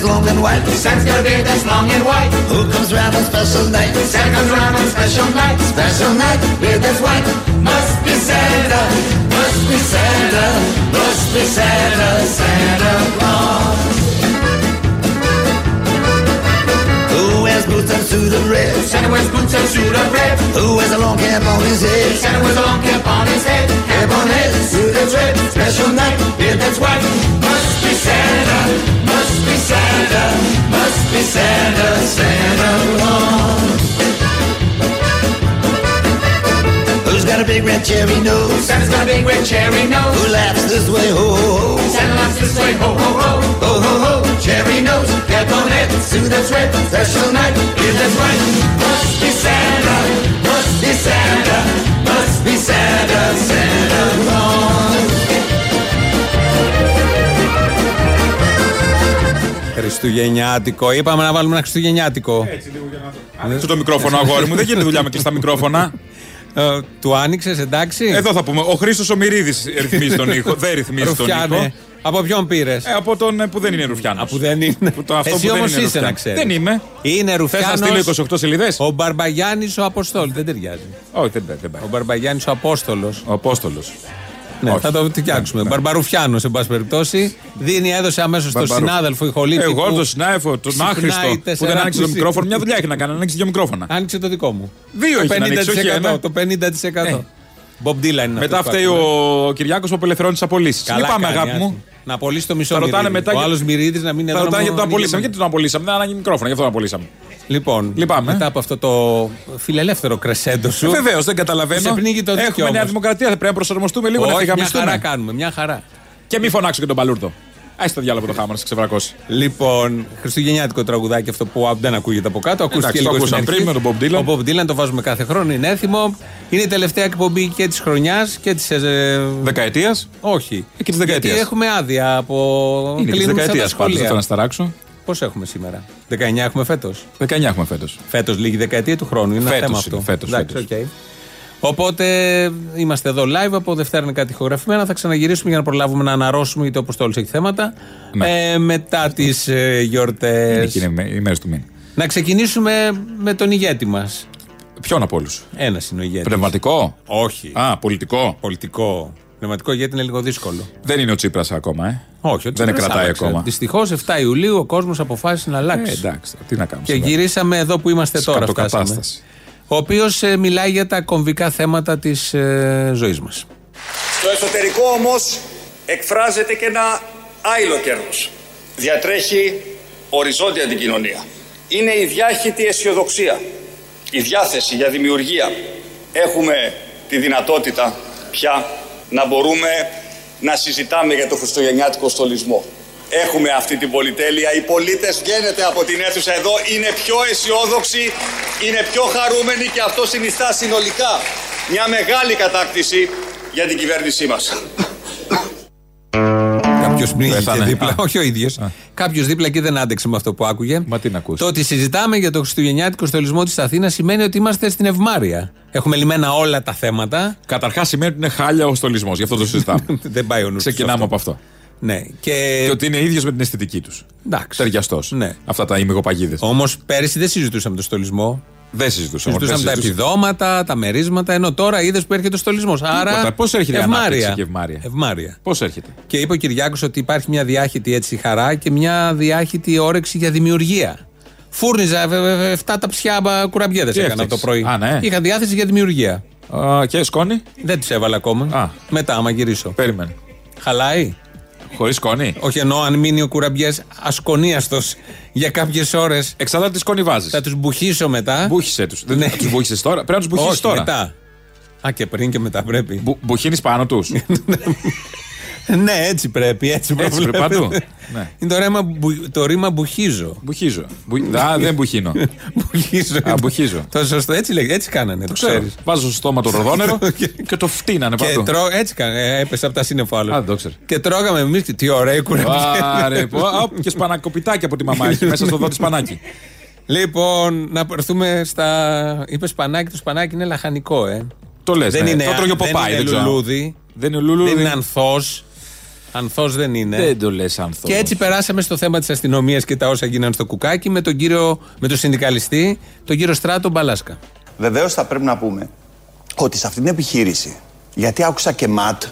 that's long and white. Santa's got a beard that's long and white. Who comes round on special night? Santa comes around on special night. Special night. Beard that's white. Must be Santa. Must be Santa. Must be Santa. Santa Claus. Wears boots and suit of red? Santa wears boots and suit of red. Who wears a long cap on his head? Santa wears a long cap on his head. Cap on his head. Suit that's red. Special night. Beard that's white. Must be Santa. Must be Santa. Must be Santa. Santa Claus. Got a big red cherry nose? Santa's got a big red cherry Who nose. laughs this way? Ho, ho, ho. Santa laughs this way. Ho, ho, ho. Ho, ho, ho. Cherry nose. Cap on head. Suit that's red. Special night. Beard that's white. Must be Santa. Must be Santa. Must be Santa. Santa Claus. Χριστουγεννιάτικο. Είπαμε να βάλουμε ένα Χριστουγεννιάτικο. Ανοίξω το μικρόφωνο, αγόρι μου. Δεν γίνεται δουλειά με κλειστά μικρόφωνα. Ε, του άνοιξες, εντάξει. Εδώ θα πούμε. Ο Χρήστος ο Μυρίδης ρυθμίζει τον ήχο. Δεν ρυθμίζει τον ήχο. Ρουφιάνε. Από ποιον πήρες; Ε, από τον ε, που δεν είναι Ρουφιάνος. που δεν είναι. Που το αυτό Εσύ που δεν όμως είναι είσαι Ρουφιάνος. να ξέρεις. Δεν είμαι. Είναι Θες να Ρουφιάνος. στείλω 28 σελίδες; Ο Μπαρμπαγιάννης ο Αποστόλη. Δεν ταιριάζει. Όχι, δεν, δεν πάει. Ο Μπαρμπαγιάννης ο Απόστολος. Ο Απόστολος. Ναι, Όχι. θα το φτιάξουμε. Μπαρμπαρουφιάνος, εν πάση περιπτώσει. Δίνει, έδωσε αμέσως στον Μπαρμπαρου- συνάδελφο Ιχολίτη. Εγώ, που τον συνάδελφο, τον ξυπνάει άχρηστο που τέσσερα δεν άνοιξε το μισή. μικρόφωνο, μια δουλειά έχει να κάνει, να ανοίξει δύο μικρόφωνα. Άνοιξε το δικό μου. Δύο το έχει να ανοίξει, όχι ένα. Το 50%. Μπομπ Ντίλαν είναι Μετά αυτός που φταίει άκουμε. ο Κυριάκος που απελευθερώνει τις απολύσεις. Καλά Λυπάμαι, κάνει, αγάπη άσε. μου. Να απολύσει το μισό Θα ρωτάνε Μυρίδη. μετά Ο για- άλλος Μυρίδης να μην είναι Θα εδώ. ρωτάνε να γιατί τον ανοίγει απολύσαμε. Γιατί τον απολύσαμε; Δεν ανοίγει μικρόφωνα, γι' αυτό τον απολύσαμε. Λοιπόν, Λυπάμαι. μετά από αυτό το φιλελεύθερο κρεσέντο σου. Βεβαίως, δεν καταλαβαίνω. Σε πνίγει το δίκιο Έχουμε Νέα όμως. Δημοκρατία, θα πρέπει να προσαρμοστούμε λίγο να Όχι, μια χαρά φυγαμιστούμε. κάνουμε, μια χαρά. Και μη φωνάξω και τον Παλούρδο. Άσε το διάλογο το χάμα να σε ξεβρακώσει. Λοιπόν, χριστουγεννιάτικο τραγουδάκι αυτό που α, δεν ακούγεται από κάτω. Ακούστηκε Εντάξει, το λίγο στην ακούσαμε αρχή. πριν με τον Bob Dylan. Ο Bob Dylan το βάζουμε κάθε χρόνο, είναι έθιμο. Είναι η τελευταία εκπομπή και της χρονιάς και της. Δεκαετίας; όχι. Και της δεκαετίας. Γιατί έχουμε άδεια από. Είναι της κλείνουν σαν τα δεκαετίας πάντως. Δεν σχολεία. θα να σταράξω. Πώς έχουμε σήμερα; 19 έχουμε φέτος. 19 έχουμε φέτος. Φέτος λήγει η δεκαετία του χρόνου. Είναι ένα Φέτος θέμα είναι, αυτό. φέτος, Εντάξει, φέτος. οκ. Οπότε είμαστε εδώ live από Δευτέρα είναι κάτι ηχογραφημένα. Θα ξαναγυρίσουμε για να προλάβουμε να αναρρώσουμε γιατί ο Αποστόλη έχει θέματα. Ναι. Ε, μετά τις ε, γιορτές. Εκεί είναι οι μέρες του μήνα. Να ξεκινήσουμε με τον ηγέτη μας. Ποιον από όλους; Ένας είναι ο ηγέτης. Πνευματικό; Όχι. Α, πολιτικό. Πολιτικό. Πνευματικό ηγέτη είναι λίγο δύσκολο. Δεν είναι ο Τσίπρας ακόμα, ε; Όχι, ο Δεν Τσίπρας κρατάει άλλαξε. ακόμα. Δυστυχώς 7 Ιουλίου ο κόσμος αποφάσισε να Ε, αλλάξει. εντάξει, τι να κάνουμε. και σήμερα. γυρίσαμε εδώ που είμαστε τώρα. Φτάσαμε. Σκατοκατάσταση. Ο οποίος μιλάει για τα κομβικά θέματα της ε, ζωής μας. Στο εσωτερικό όμως εκφράζεται και ένα άειλο κέρδος. Διατρέχει οριζόντια την κοινωνία. Είναι η διάχυτη αισιοδοξία, η διάθεση για δημιουργία. Έχουμε τη δυνατότητα πια να μπορούμε να συζητάμε για το χριστουγεννιάτικο στολισμό. Έχουμε αυτή την πολυτέλεια. Οι πολίτες βγαίνετε από την αίθουσα εδώ, είναι πιο αισιόδοξοι, είναι πιο χαρούμενοι και αυτό συνιστά συνολικά μια μεγάλη κατάκτηση για την κυβέρνησή μας. Κάποιος πνίγηκε Πέθανε. δίπλα. Α. Όχι ο ίδιος. Κάποιος δίπλα και δεν άντεξε με αυτό που άκουγε. Μα τι να ακούσει. Το ότι συζητάμε για το Χριστουγεννιάτικο στολισμό της Αθήνας σημαίνει ότι είμαστε στην ευμάρεια. Έχουμε λυμμένα όλα τα θέματα. Καταρχάς σημαίνει ότι είναι χάλια ο στολισμός, γι' αυτό το συζητάμε. δεν πάει ο νους σε Ξεκινάμε από αυτό. Ναι. Και, Και ότι είναι ίδιος με την αισθητική τους. Εντάξει. Ταιριαστός. Ναι. Αυτά τα ημιγοπαγίδες. Όμως πέρυσι δεν συζητούσαμε το στολισμό. Δεν συζητούσαμε. Συζητούσαμε τα δεν συζητούσαμε. επιδόματα, τα μερίσματα, ενώ τώρα είδες που έρχεται ο στολισμός. Άρα. Πώς έρχεται η ευμάρεια. ανάπτυξη και ευμάρεια; ευμάρεια. Πώς έρχεται; Και είπε ο Κυριάκος ότι υπάρχει μια διάχυτη έτσι χαρά και μια διάχυτη όρεξη για δημιουργία. Φούρνιζα 7 ταψιά κουραμπιέδες Τι έκανα έφτιαξες; το πρωί. Α, ναι. Είχα διάθεση για δημιουργία. Α, και σκόνη; Δεν τις έβαλα ακόμα. Α. Μετά, άμα γυρίσω. Περίμενε. Χαλάει; Χωρίς σκόνη; Όχι εννοώ αν μείνει ο κουραμπιές ασκονίαστο για κάποιες ώρες. Εξαρτάται τις σκόνη βάζεις. Θα τους μπουχίσω μετά. Μπούχισε τους. Ναι. Δεν τους μπούχισε τώρα. Πρέπει να τους μπουχίσει Όχι, τώρα. μετά. Α, και πριν και μετά πρέπει. Μπουχίνεις πάνω τους. ναι, έτσι πρέπει. Έτσι, Έτσι πρέπει προβλέπεται. παντού. Ναι. Είναι το, ρέμα, μπου- το ρήμα μπουχίζω. Μπουχίζω. Μπου- Α, δεν μπουχίνω. μπουχίζω. Α, μπουχίζω. Το σωστό, έτσι λέγεται. Έτσι κάνανε. Το, Ξέρω. ξέρεις. Βάζω στο στόμα το ροδόνερο και το φτύνανε Και παντού. τρώω, έτσι κάνανε. Έπεσε από τα σύννεφα άλλο. Α, δεν το ξέρω. Και τρώγαμε εμείς και τι ωραία κουραμπιέ. Άρε, πω, α, και σπανακοπιτάκι από τη μαμά έχει μέσα στο δόντι σπανάκι. Λοιπόν, να έρθουμε στα. Είπες σπανάκι, το σπανάκι είναι λαχανικό, ε. Το λες. Δεν είναι, Το τρώγει ο δεν Ποπάι. είναι Δεν ξέρω. λουλούδι. Δεν είναι λουλούδι. Δεν είναι ανθός. Ανθός δεν είναι. Δεν το λες ανθός. Και έτσι περάσαμε στο θέμα της αστυνομίας και τα όσα γίνανε στο κουκάκι με τον κύριο, με τον συνδικαλιστή, τον κύριο Στράτο Μπαλάσκα. Βεβαίως θα πρέπει να πούμε ότι σε αυτή την επιχείρηση, γιατί άκουσα και ματ,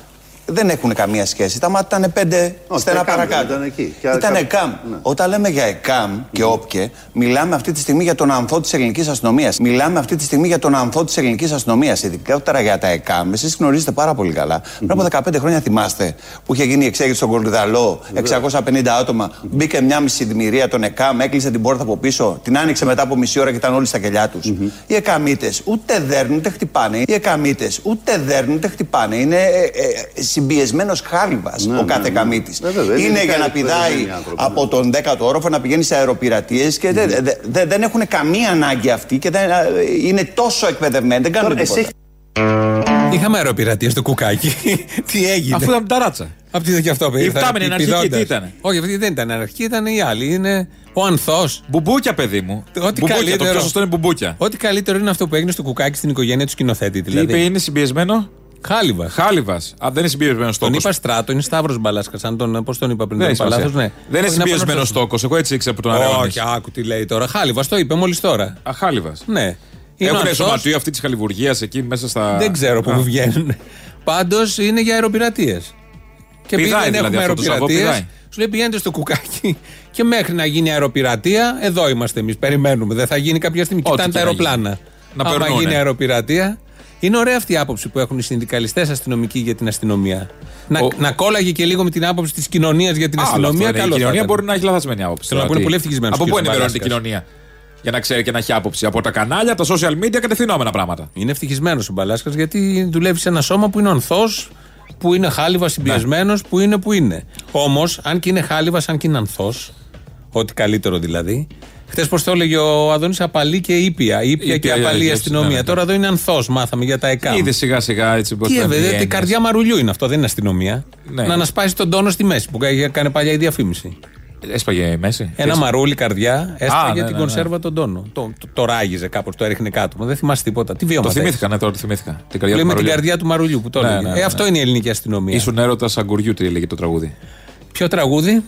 δεν έχουν καμία σχέση. Τα ΜΑΤ ήταν πέντε Όχι, στενά ΕΚΑΜ παρακάτω. ήταν εκεί. Και Ήταν ΕΚΑΜ. ΕΚΑΜ. Ναι. Όταν λέμε για ΕΚΑΜ και όπκε, μιλάμε αυτή τη στιγμή για τον ανθό της ελληνικής αστυνομίας. Μιλάμε αυτή τη στιγμή για τον ανθό της ελληνικής αστυνομίας. Ειδικότερα για τα ΕΚΑΜ. Εσείς γνωρίζετε πάρα πολύ καλά. Πριν από 15 χρόνια θυμάστε που είχε γίνει η εξέγερση στον Κορδαλό, 650 άτομα. Μπήκε μια μισηδημηρία των ΕΚΑΜ, έκλεισε την πόρτα από πίσω, την άνοιξε μετά από μισή ώρα και ήταν όλοι στα κελιά τους. Οι ΕΚΑΜίτε ούτε δέρνουν ούτε χτυπάνε. Οι ΕΚΑΜίτε ούτε δέρνουν ούτε χτυπάνε. Είναι ε, ε, συμπιεσμένος χάλιβας Ναι, ο ναι, κάθε ναι. εκαμίτη. Ε, βέβαια, είναι είναι για να εκπαιδευμένοι πηδάει άνθρωποι, από ναι. τον 10ο όροφο να πηγαίνει σε αεροπειρατείες και δεν- δε- δε- δεν έχουν καμία ανάγκη αυτοί και δεν, ε, είναι τόσο εκπαιδευμένοι. Δεν κάνουν Τώρα, τίποτα. εσύ Είχαμε αεροπειρατεία στο κουκάκι. τι έγινε; Αφού ήταν ταράτσα. Απ' τι και αυτό Η φτάμενη αναρχική τι ήτανε; Όχι, αυτή δεν ήταν αναρχική, ήταν η άλλη. Είναι ο Ανθός. Μπουμπούκια, παιδί μου. Ό,τι μπουμπούκια, το καλύτερο. πιο σωστό είναι μπουμπούκια. Ό,τι καλύτερο είναι αυτό που έγινε στο κουκάκι στην οικογένεια του σκηνοθέτη. Τι Δηλαδή. είπε, είναι συμπιεσμένο; Χάλιβας. Χάλιβας. Α, δεν είναι συμπιεσμένος Τον στόκος. είπα στράτο, είναι Σταύρος Μπαλάσκας. Αν τον, πώς τον είπα πριν, Δεν, τον είπα λάθος, ναι. δεν είναι Όχι, να συμπιεσμένος επανορθώσω. στόκος. Εγώ έτσι ήξερα που τον αραιώνει. Όχι, άκου τι λέει τώρα. Χάλιβας, το είπε μόλις τώρα. Αχάλιβα. Ναι. Είναι ο Έχουν Ανθός. σωματείο αυτή της χαλιβουργίας εκεί μέσα στα. Δεν ξέρω που Α. μου βγαίνουν. Πάντως είναι για αεροπειρατείες. Και επειδή Πηδάει δεν δηλαδή έχουμε αυτό το Σαββό, αεροπειρατείες, πηδάει. σου λέει πηγαίνετε στο κουκάκι και μέχρι να γίνει αεροπειρατεία, εδώ είμαστε εμείς. Περιμένουμε. Δεν θα γίνει κάποια στιγμή. Ό,τι Κοιτάνε και τα να αεροπλάνα. Να Άμα περνούνε. γίνει αεροπειρατεία. Είναι ωραία αυτή η άποψη που έχουν οι συνδικαλιστές αστυνομικοί για την αστυνομία. Να, Ο- να κόλλαγε και λίγο με την άποψη της κοινωνίας για την Άλλο αυτό αστυνομία. είναι. Καλό Η θα κοινωνία ήταν. μπορεί να έχει λαθασμένη άποψη. Θέλω να Τώρα πω, είναι τι- πολύ ευτυχισμένος Από ο πού κύριος ενημερώνεται η Μπαλάσκας. κοινωνία. Για να ξέρει και να έχει άποψη; Από τα κανάλια, τα social media, κατευθυνόμενα πράγματα. Είναι ευτυχισμένος ο Μπαλάσκας γιατί δουλεύει σε ένα σώμα που είναι ορθό, που είναι χάλιβα συμπιεσμένος, Ναι. που είναι που είναι. Όμως, αν και είναι χάλιβας, αν και είναι ανθός, ό,τι καλύτερο δηλαδή. Χθες, πώς το έλεγε ο Αδόνη, απαλή και ήπια. Ήπια και Ήπια, απαλή ναι, αστυνομία. ναι, ναι. Τώρα εδώ είναι ανθός, μάθαμε για τα ΕΚΑΜ. Είδε σιγά σιγά έτσι πώς Τι έβγαινε, την καρδιά μαρουλιού είναι αυτό, δεν είναι αστυνομία. Ναι. Να ανασπάσει τον τόνο στη μέση που είχε κάνει παλιά η διαφήμιση. Έσπαγε η μέση. Ένα Έτσι. μαρούλι καρδιά έσπαγε ναι, την ναι, κονσέρβα τον τόνο. Το, το, το ράγιζε κάπως, το έριχνε κάτω. Μα Δεν θυμάσαι τίποτα. Τι βίωμα Το θα θυμήθηκα, ναι, τώρα το θυμήθηκα. Την καρδιά Λέει του με την Μαρουλιού. καρδιά του Μαρουλιού που το Ναι, έλεγε. ναι, Ε, ναι. αυτό είναι η ελληνική αστυνομία. Ήσουν έρωτας αγκουριού, τι έλεγε το τραγούδι. Ποιο τραγούδι;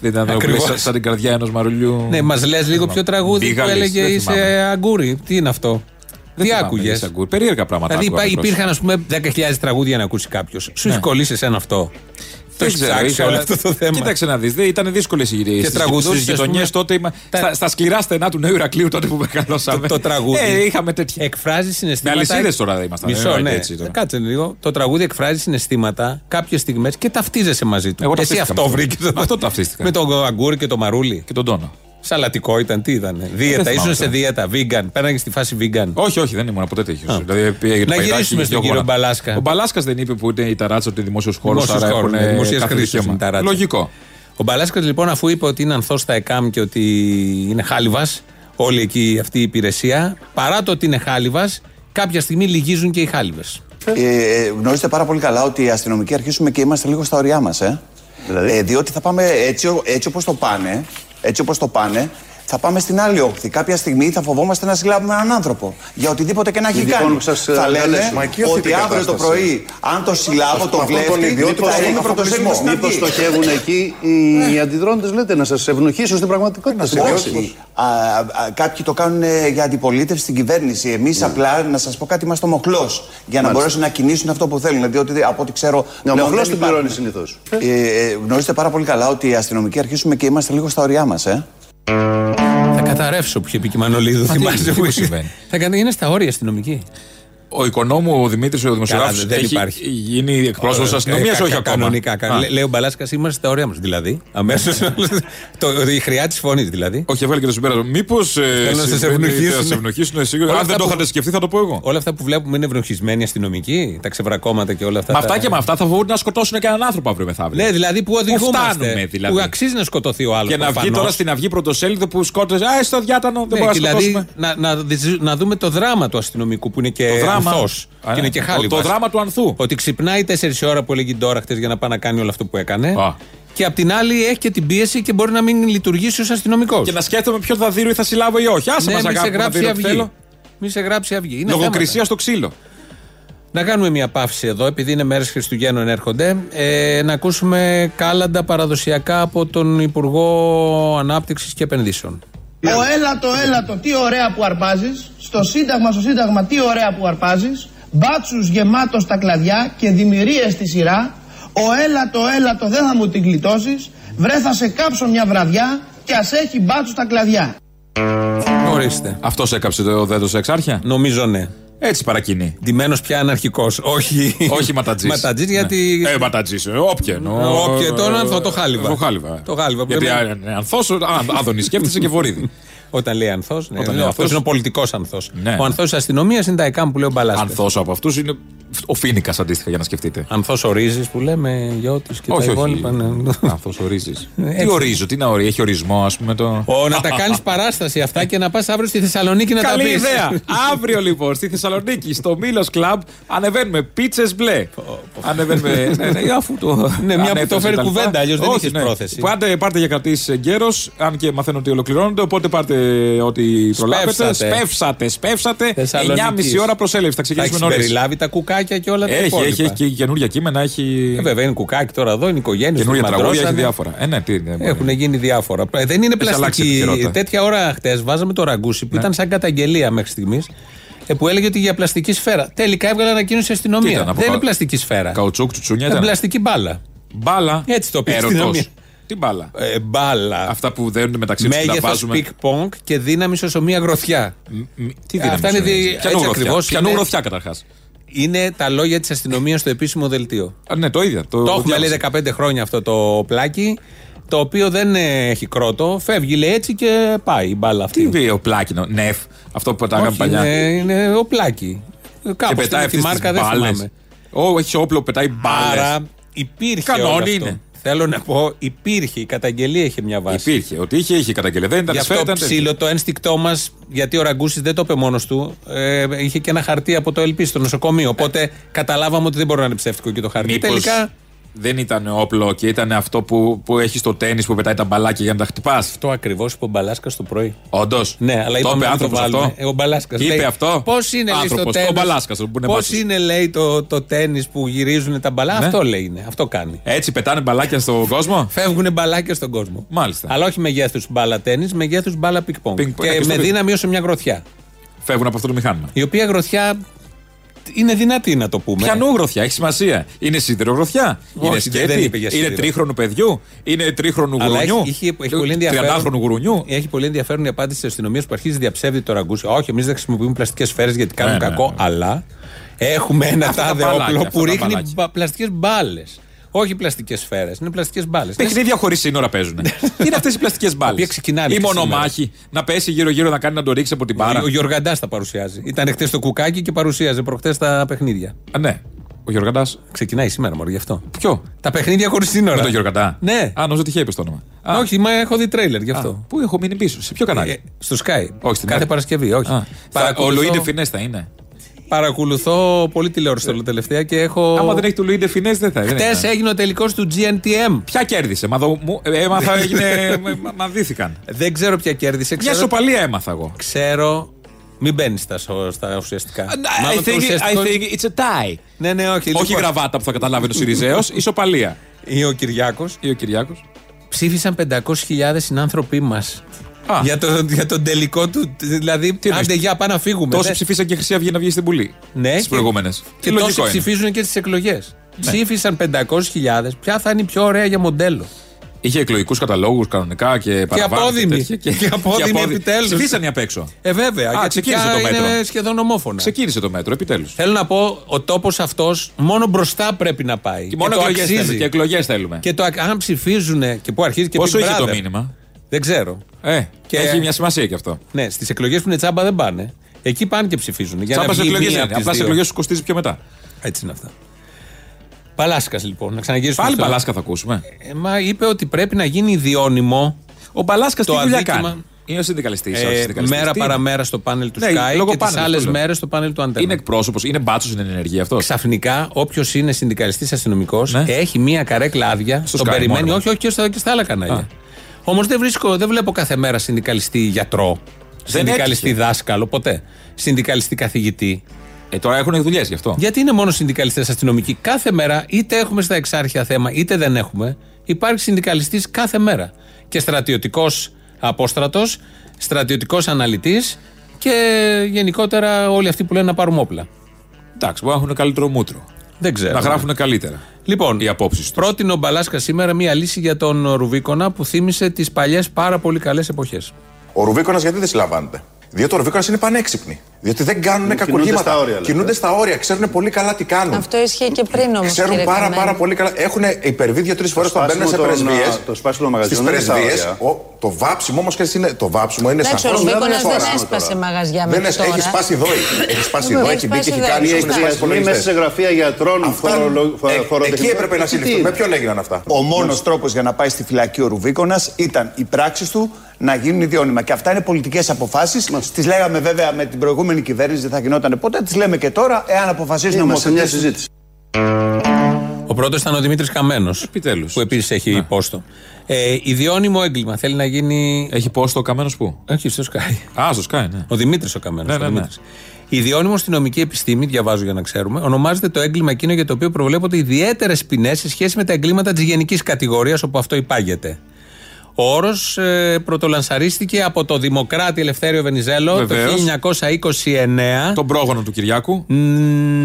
Δεν ήταν Ακριβώς. σαν, σαν την καρδιά ενός μαρουλιού. Ναι, μας λες λίγο ποιο τραγούδι που Μπίγαλης, έλεγε δεν είσαι θυμάμαι. αγκούρι. Τι είναι αυτό; Δεν Τι θυμάμαι, άκουγες; είσαι αγκούρι. Περίεργα πράγματα. Δηλαδή άκουγα υπά- μικρός. υπήρχαν, ας πούμε, 10.000 τραγούδια να ακούσει κάποιος. Σου έχει κολλήσει εσένα αυτό; Το Δεν έχει ξέρω, ψάξει είχα- όλο αυτό το θέμα. Κοίταξε να δεις. Ήταν δύσκολε οι γυρίε. Στις τραγουδούσες, ας γειτονιές πούμε, τότε. Είμα... τα- Στα, στα σκληρά στενά του Νέου Ηρακλείου τότε που μεγαλώσαμε. Το, το τραγούδι. Ε, είχαμε τέτοια. Εκφράζει συναισθήματα. Με αλυσίδες τώρα δεν ήμασταν, Μισό, δεν είναι ναι. έτσι τώρα. Κάτσε λίγο. Το τραγούδι εκφράζει συναισθήματα κάποιες στιγμές και ταυτίζεσαι μαζί του. Εγώ Εσύ ταυτίστηκα αυτό με αυτό. βρήκες. Με αυτό ταυτίστηκα. Με τον αγκούρι και το μαρούλι. Και τον τόνο. Σαλατικό ήταν, τι ήταν. Δίαιτα, θυμάμαι ήσουν σε τώρα. δίαιτα, vegan. Πέραγε στη φάση vegan. Όχι, όχι, δεν ήμουν ποτέ τέτοιο. Α. Δηλαδή, πήγε το Να παιδάκι, γυρίσουμε στον δυο κύριο γόνατα. Μπαλάσκα. Ο Μπαλάσκας δεν είπε που είναι η ταράτσα ότι δημόσιος χώρος. Δημόσιος Άρα χώρος, έχουν ναι, δημοσίας κάθε χρήσης δικαίωμα. είναι η ταράτσα. Λογικό. Ο Μπαλάσκας λοιπόν, αφού είπε ότι είναι ανθός στα ΕΚΑΜ και ότι είναι χάλιβας, όλη εκεί αυτή η υπηρεσία, παρά το ότι είναι χάλιβας, κάποια στιγμή λυγίζουν και οι χάλιβες. Ε, γνωρίζετε πάρα πολύ καλά ότι οι αστυνομικοί αρχίσουμε και είμαστε λίγο στα ωριά μας. Ε. Δηλαδή; Ε, διότι θα πάμε έτσι, ο- έτσι όπως το πάνε, έτσι όπως το πάνε, θα πάμε στην άλλη όχθη. Κάποια στιγμή θα φοβόμαστε να συλλάβουμε έναν άνθρωπο. Για οτιδήποτε και να έχει Μην κάνει. τυχόν σας, ε, θα λένε καλέσουμε. Μα εκεί αυτή ότι την αύριο το κατάσταση. πρωί, αν το συλλάβω, το Αυτός τον βλέπει, ιδιότητα θα έχει είμαι πρωτοσέλιδο στην Μήπως Αυγή. στοχεύουν εκεί οι αντιδρόντες, λέτε, να σας ευνοχήσουν στην πραγματικότητα. στην Όχι. πράξη. Α, α, κάποιοι το κάνουν ε, για αντιπολίτευση στην κυβέρνηση. Εμείς απλά, να σας πω κάτι, είμαστε μοχλό. Για να μπορέσουν να κινήσουν αυτό που θέλουν. Διότι από ό,τι ξέρω. Ναι, ο πλέον μοχλός δεν την πληρώνει υπάρχουν. συνήθως. Ε, ε, γνωρίζετε πάρα πολύ καλά ότι οι αστυνομικοί αρχίσουμε και είμαστε λίγο στα ωριά μας. Ε. Θα καταρρεύσω που είχε πει και η Μανολίδου. τι- Θυμάσαι τι που μου συμβαίνει; Θα κατα- Είναι στα όρια αστυνομική. Ο οικονόμου ο Δημήτρης, ο δημοσιογράφος, Καλά, δεν έχει υπάρχει. γίνει εκπρόσωπος της Ε, αστυνομία, κα- όχι κα- ακόμα. Κανονικά. κα- Α. Λέ- Λέει ο Μπαλάσκας, είμαστε στα ωραία μας. Δηλαδή, αμέσως. η χρειά της φωνής δηλαδή. Όχι, έβαλε και το συμπέρασμα. Μήπως. να σας ευνοχήσουν. Θα σε ευνοχήσουν εσύ. Όλα Αν αυτά δεν το που- είχατε σκεφτεί, θα το πω εγώ. Όλα αυτά που βλέπουμε είναι ευνοχισμένοι αστυνομικοί, τα ξεβρακώματα και όλα αυτά. Με τα- αυτά και με αυτά θα φοβούνται να σκοτώσουν και έναν άνθρωπο αύριο μεθαύριο. Ναι, δηλαδή που οδηγούμαστε. φτάνουμε, δηλαδή. Που αξίζει να σκοτωθεί ο άλλος. Και να βγει τώρα στην αυγή πρωτοσέλιδο που σκότωσε. Α, στο διάτανο, δεν Ναι, μπορεί να δηλαδή σκοτώσουμε. να, να, δεις- να δούμε το δράμα του αστυνομικού που είναι και Το δράμα. ανθός Α, και ναι. είναι και Το- χάλιβας. Το δράμα του ανθού. Ότι ξυπνάει 4 ώρα που έλεγε τώρα χτες για να πάει να κάνει όλο αυτό που έκανε. Α. Και απ' την άλλη έχει και την πίεση και μπορεί να μην λειτουργήσει ως αστυνομικός. Και να σκέφτομαι ποιο θα δίνω ή θα συλλάβω ή όχι. Άσε ναι, μας μη σε αγάπη να γράψει δίνω τι αυγή. θέλω. Μη σε γράψει αυγή. Είναι Λογοκρισία στο ξύλο. Να κάνουμε μια παύση εδώ, επειδή είναι μέρες Χριστουγέννων έρχονται. Ε, να ακούσουμε κάλαντα παραδοσιακά από τον Υπουργό Ανάπτυξης και Επενδύσεων. Ο έλατο, έλατο, τι ωραία που αρπάζεις. Στο Σύνταγμα, στο Σύνταγμα, τι ωραία που αρπάζεις. Μπάτσους γεμάτος στα κλαδιά και δημιουργίες στη σειρά. Ο έλατο, έλατο, δεν θα μου την γλιτώσεις. Βρε θα σε κάψω μια βραδιά και ας έχει μπάτσους στα κλαδιά. Ορίστε. Αυτός έκαψε το δέντο εξάρχεια. Νομίζω ναι. Έτσι παρακινεί. Ντυμένος πια αναρχικός. Όχι, Όχι ματατζής. ματατζής, γιατί. Ε, ματατζής. Όποια εννοώ. Όποια, τον ανθό, το χάλιβα. Το χάλιβα. Το χάλιβα, που Γιατί λέμε. ανθός, Άδωνης σκέφτεσαι και βορύδι. Όταν λέει ανθός, ναι, Όταν ναι, λέει αυτό ανθός. είναι ο πολιτικός ανθός. Ναι. Ο ανθός της αστυνομίας είναι τα ΕΚΑΜ που λέει ο Μπαλάσκα. Ανθός από αυτούς είναι ο Φίνικας αντίστοιχα για να σκεφτείτε. Ανθός ορίζει που λέμε, γιο και όχι, τα όχι. υπόλοιπα. ναι. Ανθός ορίζει. Τι Έτσι. ορίζω, τι να ορίζει, έχει ορισμό, ας πούμε το. Ω, να τα κάνεις παράσταση αυτά και να πας αύριο στη Θεσσαλονίκη να τα Καλή πεις. ιδέα. Αύριο λοιπόν στη Θεσσαλονίκη, στο Μήλος Κλαμπ, ανεβαίνουμε πίτσες μπλε. Ανεβαίνουμε. ναι, ναι, αφού το. Ναι, μια που ανέφερες το φέρει και τα λοιπά. κουβέντα, αλλιώς δεν Όχι, είχες ναι. πρόθεση. Πάτε, πάρτε για κρατήσεις γέρο, αν και μαθαίνω ότι ολοκληρώνονται. Οπότε πάρτε ό,τι προλάβετε. Σπεύσατε. Σπεύσατε, σπεύσατε. Θεσσαλονίκης. 9,5 ώρα προσέλευση. Θα Θα ξεκινήσουμε έχεις νωρίς. περιλάβει τα κουκάκια και όλα τα Έχει, υπόλοιπα. έχει, έχει και καινούργια κείμενα, έχει. Ε, βέβαια είναι κουκάκι τώρα εδώ, είναι οικογένειες. Καινούργια τραγούδια, έχει διάφορα. Ε, ναι, τι, ναι, μπορεί. Έχουν γίνει διάφορα. Ε, Δεν είναι Έχει αλλάξει πλαστική. επικαιρότητα. Τέτοια ώρα χτες βάζαμε το ραγκούσι που Ναι. ήταν σαν καταγγελία μέχρι στιγμής. Που έλεγε ότι για πλαστική σφαίρα. Τελικά έβγαλε ανακοίνωση η Τι αστυνομία. ήταν, από Δεν κα- είναι πλαστική σφαίρα. Καουτσούκ, τσουτσούνια Είναι ήταν. πλαστική μπάλα. Μπάλα. Έτσι το πεις η Ερωτός. αστυνομία. Τι μπάλα; Ε, μπάλα. Αυτά που δένουν μεταξύ τους και τα Μέγεθος βάζουμε. πικ-πονγκ και δύναμη όσο μία γροθιά. Μ, Τι Ε, δύναμη αυτά είναι σου δι- είναι. έτσι Πιανού γροθιά. ακριβώς Πιανού είναι. γροθιά καταρχάς. Είναι τα λόγια της αστυνομίας στο επίσημο δελτίο. Ναι, το ίδιο. Το, Το έχουμε διάβασα. λέει 15 χρόνια αυτό το πλάκι. Το οποίο δεν ε, έχει κρότο. Φεύγει λέει έτσι και πάει η μπάλα αυτή. Τι είπε ο πλάκινο, νεφ, αυτό που πετάγαμε Όχι, παλιά. είναι, είναι ο πλάκι. Και Κάπως πετάει τη αυτές μάρκα τι δεν μπάλες. θυμάμαι. Ω, έχει όπλο, πετάει μπάλες. Άρα υπήρχε Κανόνι όλο αυτό. είναι. Θέλω να πω, υπήρχε. Η καταγγελία είχε μια βάση. Υπήρχε. Ότι είχε, είχε καταγγελία. Δεν ήταν Γι' σφαίρα, αυτό ήταν ψήλο το ένστικτό μας, γιατί ο Ραγκούσης δεν το είπε μόνος του, ε, είχε και ένα χαρτί από το ΕΛΠ στο νοσοκομείο. Οπότε καταλάβαμε ότι δεν μπορεί να είναι ψεύτικο και το χαρτί. Μήπως Τελικά δεν ήταν όπλο και ήταν αυτό που, που έχει στο τέννη που πετάει τα μπαλάκια για να τα χτυπάς. αυτό ακριβώς είπε ο Μπαλάσκας το πρωί. Όντως. Ναι, αλλά το είπαμε είπε να το άνθρωπο βάλουμε. αυτό. Ε, ο Μπαλάσκας Είπε λέει, αυτό. Πώς είναι λέει, στο Άνθρωπος, τέννις, Ο Μπαλάσκας που είναι Πώς μπάτσος. είναι, λέει, το, το τένις που γυρίζουν τα μπαλά; Ναι. Αυτό λέει είναι. Αυτό κάνει. Έτσι πετάνε μπαλάκια στον κόσμο; Φεύγουν μπαλάκια στον κόσμο. Μάλιστα. Αλλά όχι μεγέθους μπάλα τένις, μεγέθους μπάλα πινγκ-πονγκ. Πινγκ-πονγκ, Και και στο με πι- δύναμη όσο μια γροθιά. Φεύγουν από αυτό το μηχάνημα. Η οποία γροθιά είναι δυνατή να το πούμε. Πιανού γροθιά, έχει σημασία. Είναι σίδερο γροθιά. Όχι, είναι δεν- σκέτη. δεν είπε για είναι σίδερο. τρίχρονου παιδιού. Είναι τρίχρονου Αλλά γουρουνιού. έχει, έχει, έχει πολύ ενδιαφέρον. 30χρονου γουρουνιού. Έχει πολύ ενδιαφέρον η απάντηση της αστυνομίας που αρχίζει διαψεύδει το ραγκούσι. Όχι, εμείς δεν χρησιμοποιούμε πλαστικές σφαίρες γιατί κάνουν Ναι, ναι, κακό, ναι. αλλά έχουμε ένα Αυτά τα τάδε μπαλάκια, όπλο αυτά που τα ρίχνει μπαλάκια. πλαστικές μπάλες. Όχι πλαστικές σφαίρες, είναι πλαστικές μπάλες. Παιχνίδια χωρίς σύνορα παίζουν. είναι αυτές οι πλαστικές μπάλες. οποία ξεκινάνε Ή και μονομάχη. Να πέσει γύρω-γύρω να κάνει να το ρίξει από την πάρα. Ο Γιωργαντάς τα παρουσιάζει. Ήταν χτε το κουκάκι και παρουσίαζε προχτές τα παιχνίδια. Α, ναι. Ο Γιωργαντάς. Ξεκινάει σήμερα μόνο γι' αυτό. Ποιο; Τα παιχνίδια χωρίς σύνορα. Με τον Γιωργαντά. Ναι. Α, νομίζω ότι είχε είπε το όνομα. Α, Όχι, μα έχω δει τρέιλερ γι' α, αυτό. Πού έχω μείνει πίσω, σε ποιο κανάλι; Ε, στο Sky. Όχι, στην Κάθε άλλη. Παρασκευή, όχι. Α, θα- Ο Λουίντε Φινέ θα είναι. Παρακολουθώ πολύ τηλεόραση τώρα τελευταία και έχω. Άμα δεν έχει του Λουίντε Φινέ, δεν θα είναι. Χτες έγινε ο τελικός του GNTM. Ποια κέρδισε, μα δω, μου, ε, έμαθα, έγινε, μα- μα δίθηκαν. Δεν ξέρω ποια κέρδισε. Μια Ξέρω, σοπαλία έμαθα εγώ. ξέρω μην μπαίνεις στα, σο- στα ουσιαστικά. I Μάλλον το think, ουσιαστικό- I think it's a tie. Ναι, ναι, όχι. Όχι λοιπόν. γραβάτα που θα καταλάβει ο Σιριζέος, ισοπαλία. Ή ο Κυριάκος. Ή ο Κυριάκος. Ψήφισαν 500.000 συνάνθρωποι μας. Α. Για, το, για τον τελικό του. Δηλαδή, εννοείς; άντε για πάμε να φύγουμε. Τόσοι Δεν- ψηφίσαν και Χρυσή Αυγή να βγει στην Πουλή. Ναι, Τι και- προηγούμενες. Και τόσοι ψηφίζουν και στι εκλογές. Ψήφισαν 500.000. Ποια θα είναι η πιο ωραία για μοντέλο; Είχε εκλογικούς καταλόγους κανονικά και παραβάσεις απόδημοι. τέτοια Και απόδημοι επιτέλους. Ψηφίσαν οι απ' έξω. Ε, βέβαια. Α, γιατί ξεκίνησε πια το μέτρο. Είναι σχεδόν ομόφωνα. Ξεκίνησε το μέτρο, επιτέλους. Θέλω να πω, ο τόπος αυτός μόνο μπροστά πρέπει να πάει. Και μόνο το εκλογές αξίζει. θέλουμε. Και εκλογές θέλουμε. Και το, αν ψηφίζουν και πού αρχίζει και Πόσο Big είχε το Brother. μήνυμα; Δεν ξέρω. Ε, Και- έχει μια σημασία και αυτό. Ναι, στις εκλογές που είναι τσάμπα δεν πάνε. Εκεί πάνε και ψηφίζουν. Για Τσάμπας να βγει εκλογές μία δεν από είναι. τις Απλά σε δύο. εκλογές σου κοστίζει πιο μετά. Έτσι είναι αυτά. Παλάσκας λοιπόν, να ξαναγυρίσουμε. Πάλι στο- Μπαλάσκα θα ακούσουμε. Ε, μα είπε ότι πρέπει να γίνει ιδιώνυμο Ο Μπαλάσκα τι Το δουλειά αδίκημα- κάνει; Είναι ο συνδικαλιστής. ε, μέρα παραμέρα στο πάνελ του Ναι, Sky λόγω και τις πάνελ, άλλες αυτό λέω. μέρες στο πάνελ του Αντένα. Είναι εκπρόσωπος, είναι μπάτσος, είναι ενεργή αυτός. Ξαφνικά, όποιος είναι συνδικαλιστής αστυνομικός Ναι. έχει μία καρέκλα άδεια. Στο τον Sky περιμένει, μόνο. όχι, όχι και στα, και στα άλλα κανάλια. Όμως δεν, βρίσκω, δεν βλέπω κάθε μέρα συνδικαλιστή γιατρό. συνδικαλιστή έτυχε. δάσκαλο, ποτέ. Συνδικαλιστή καθηγητή. Ε, τώρα έχουν δουλειές γι' αυτό. Γιατί είναι μόνο συνδικαλιστές αστυνομικοί. Κάθε μέρα, είτε έχουμε στα εξάρχεια θέμα, είτε δεν έχουμε, υπάρχει συνδικαλιστής κάθε μέρα. Και στρατιωτικός απόστρατος, στρατιωτικός αναλυτής και γενικότερα όλοι αυτοί που λένε να πάρουμε όπλα. Εντάξει, μπορεί να έχουν καλύτερο μούτρο. Δεν ξέρω. Να γράφουν καλύτερα. Λοιπόν, οι απόψεις τους. πρότεινε ο Μπαλάσκα σήμερα μία λύση για τον Ρουβίκονα που θύμισε τις παλιές πάρα πολύ καλές εποχές. Ο Ρουβίκονας γιατί δεν συλλαμβάνεται; Διότι ο Ρουβίκονα είναι πανέξυπνοι. Διότι δεν κάνουν Κινούνται κακουργήματα. στα όρια, λέτε. Κινούνται στα όρια, ξέρουν πολύ καλά τι κάνουν. Αυτό ισχύει και πριν όμως. Ξέρουν πάρα, πάρα πολύ καλά. Έχουν υπερβεί δύο-τρεις φορές όταν μπαίνουν σε σπάσιμο των, πρεσβείες. α, το σπάσιμο των Στις μαγαζιών δεν είναι στα πρεσβείες. όρια. Το βάψιμο όμως είναι. Το βάψιμο είναι Εντάξει, ο σαφώς Ρουβίκονας μία δεν φορά. έσπασε μαγαζιά Δεν μέχρι έσ- τώρα. έχει σπάσει δόη. Έχει σπάσει Βέβαια, δόη, έχει έχει μπει και σπάσει έχει δόη. κάνει Οι έχει σπάσει εκβιασμοί μέσα υπολογιστές. σε γραφεία γιατρών, Αυτά, φορολο- φο- ε, φοροτεχνικών. Εκεί έπρεπε να Τι συλληφθούν. είναι. Με ποιον έγιναν αυτά; Ο μόνος τρόπος για να πάει στη φυλακή ο Ρουβίκονας ήταν οι πράξει του να γίνουν ιδιώνυμα. Και αυτά είναι πολιτικές αποφάσεις. Τις λέγαμε βέβαια με την προηγούμενη κυβέρνηση, δεν θα γινόταν ποτέ. Τις λέμε και τώρα, εάν αποφασίσουν Είμαστε μια νομοθετέ. συζήτηση. Ο πρώτος ήταν ο Δημήτρης Καμένος. Επιτέλους. Που επίσης έχει Ναι. πόστο. Ε, ιδιώνυμο έγκλημα. Θέλει να γίνει. Έχει πόστο ο καμένος πού; Όχι, στο Sky. Α, στο Sky, ναι. Ο Δημήτρης ο Καμένος. Ναι, ναι, ναι. Ιδιώνυμο στην νομική επιστήμη, διαβάζω για να ξέρουμε, ονομάζεται το έγκλημα εκείνο για το οποίο προβλέπονται ιδιαίτερες ποινές σε σχέση με τα εγκλήματα της γενικής κατηγορίας όπου αυτό υπάγεται. Ο όρος ε, πρωτολανσαρίστηκε από το Δημοκράτη Ελευθέριο Βενιζέλο Βεβαίως. το 1929. Τον πρόγονο του Κυριάκου.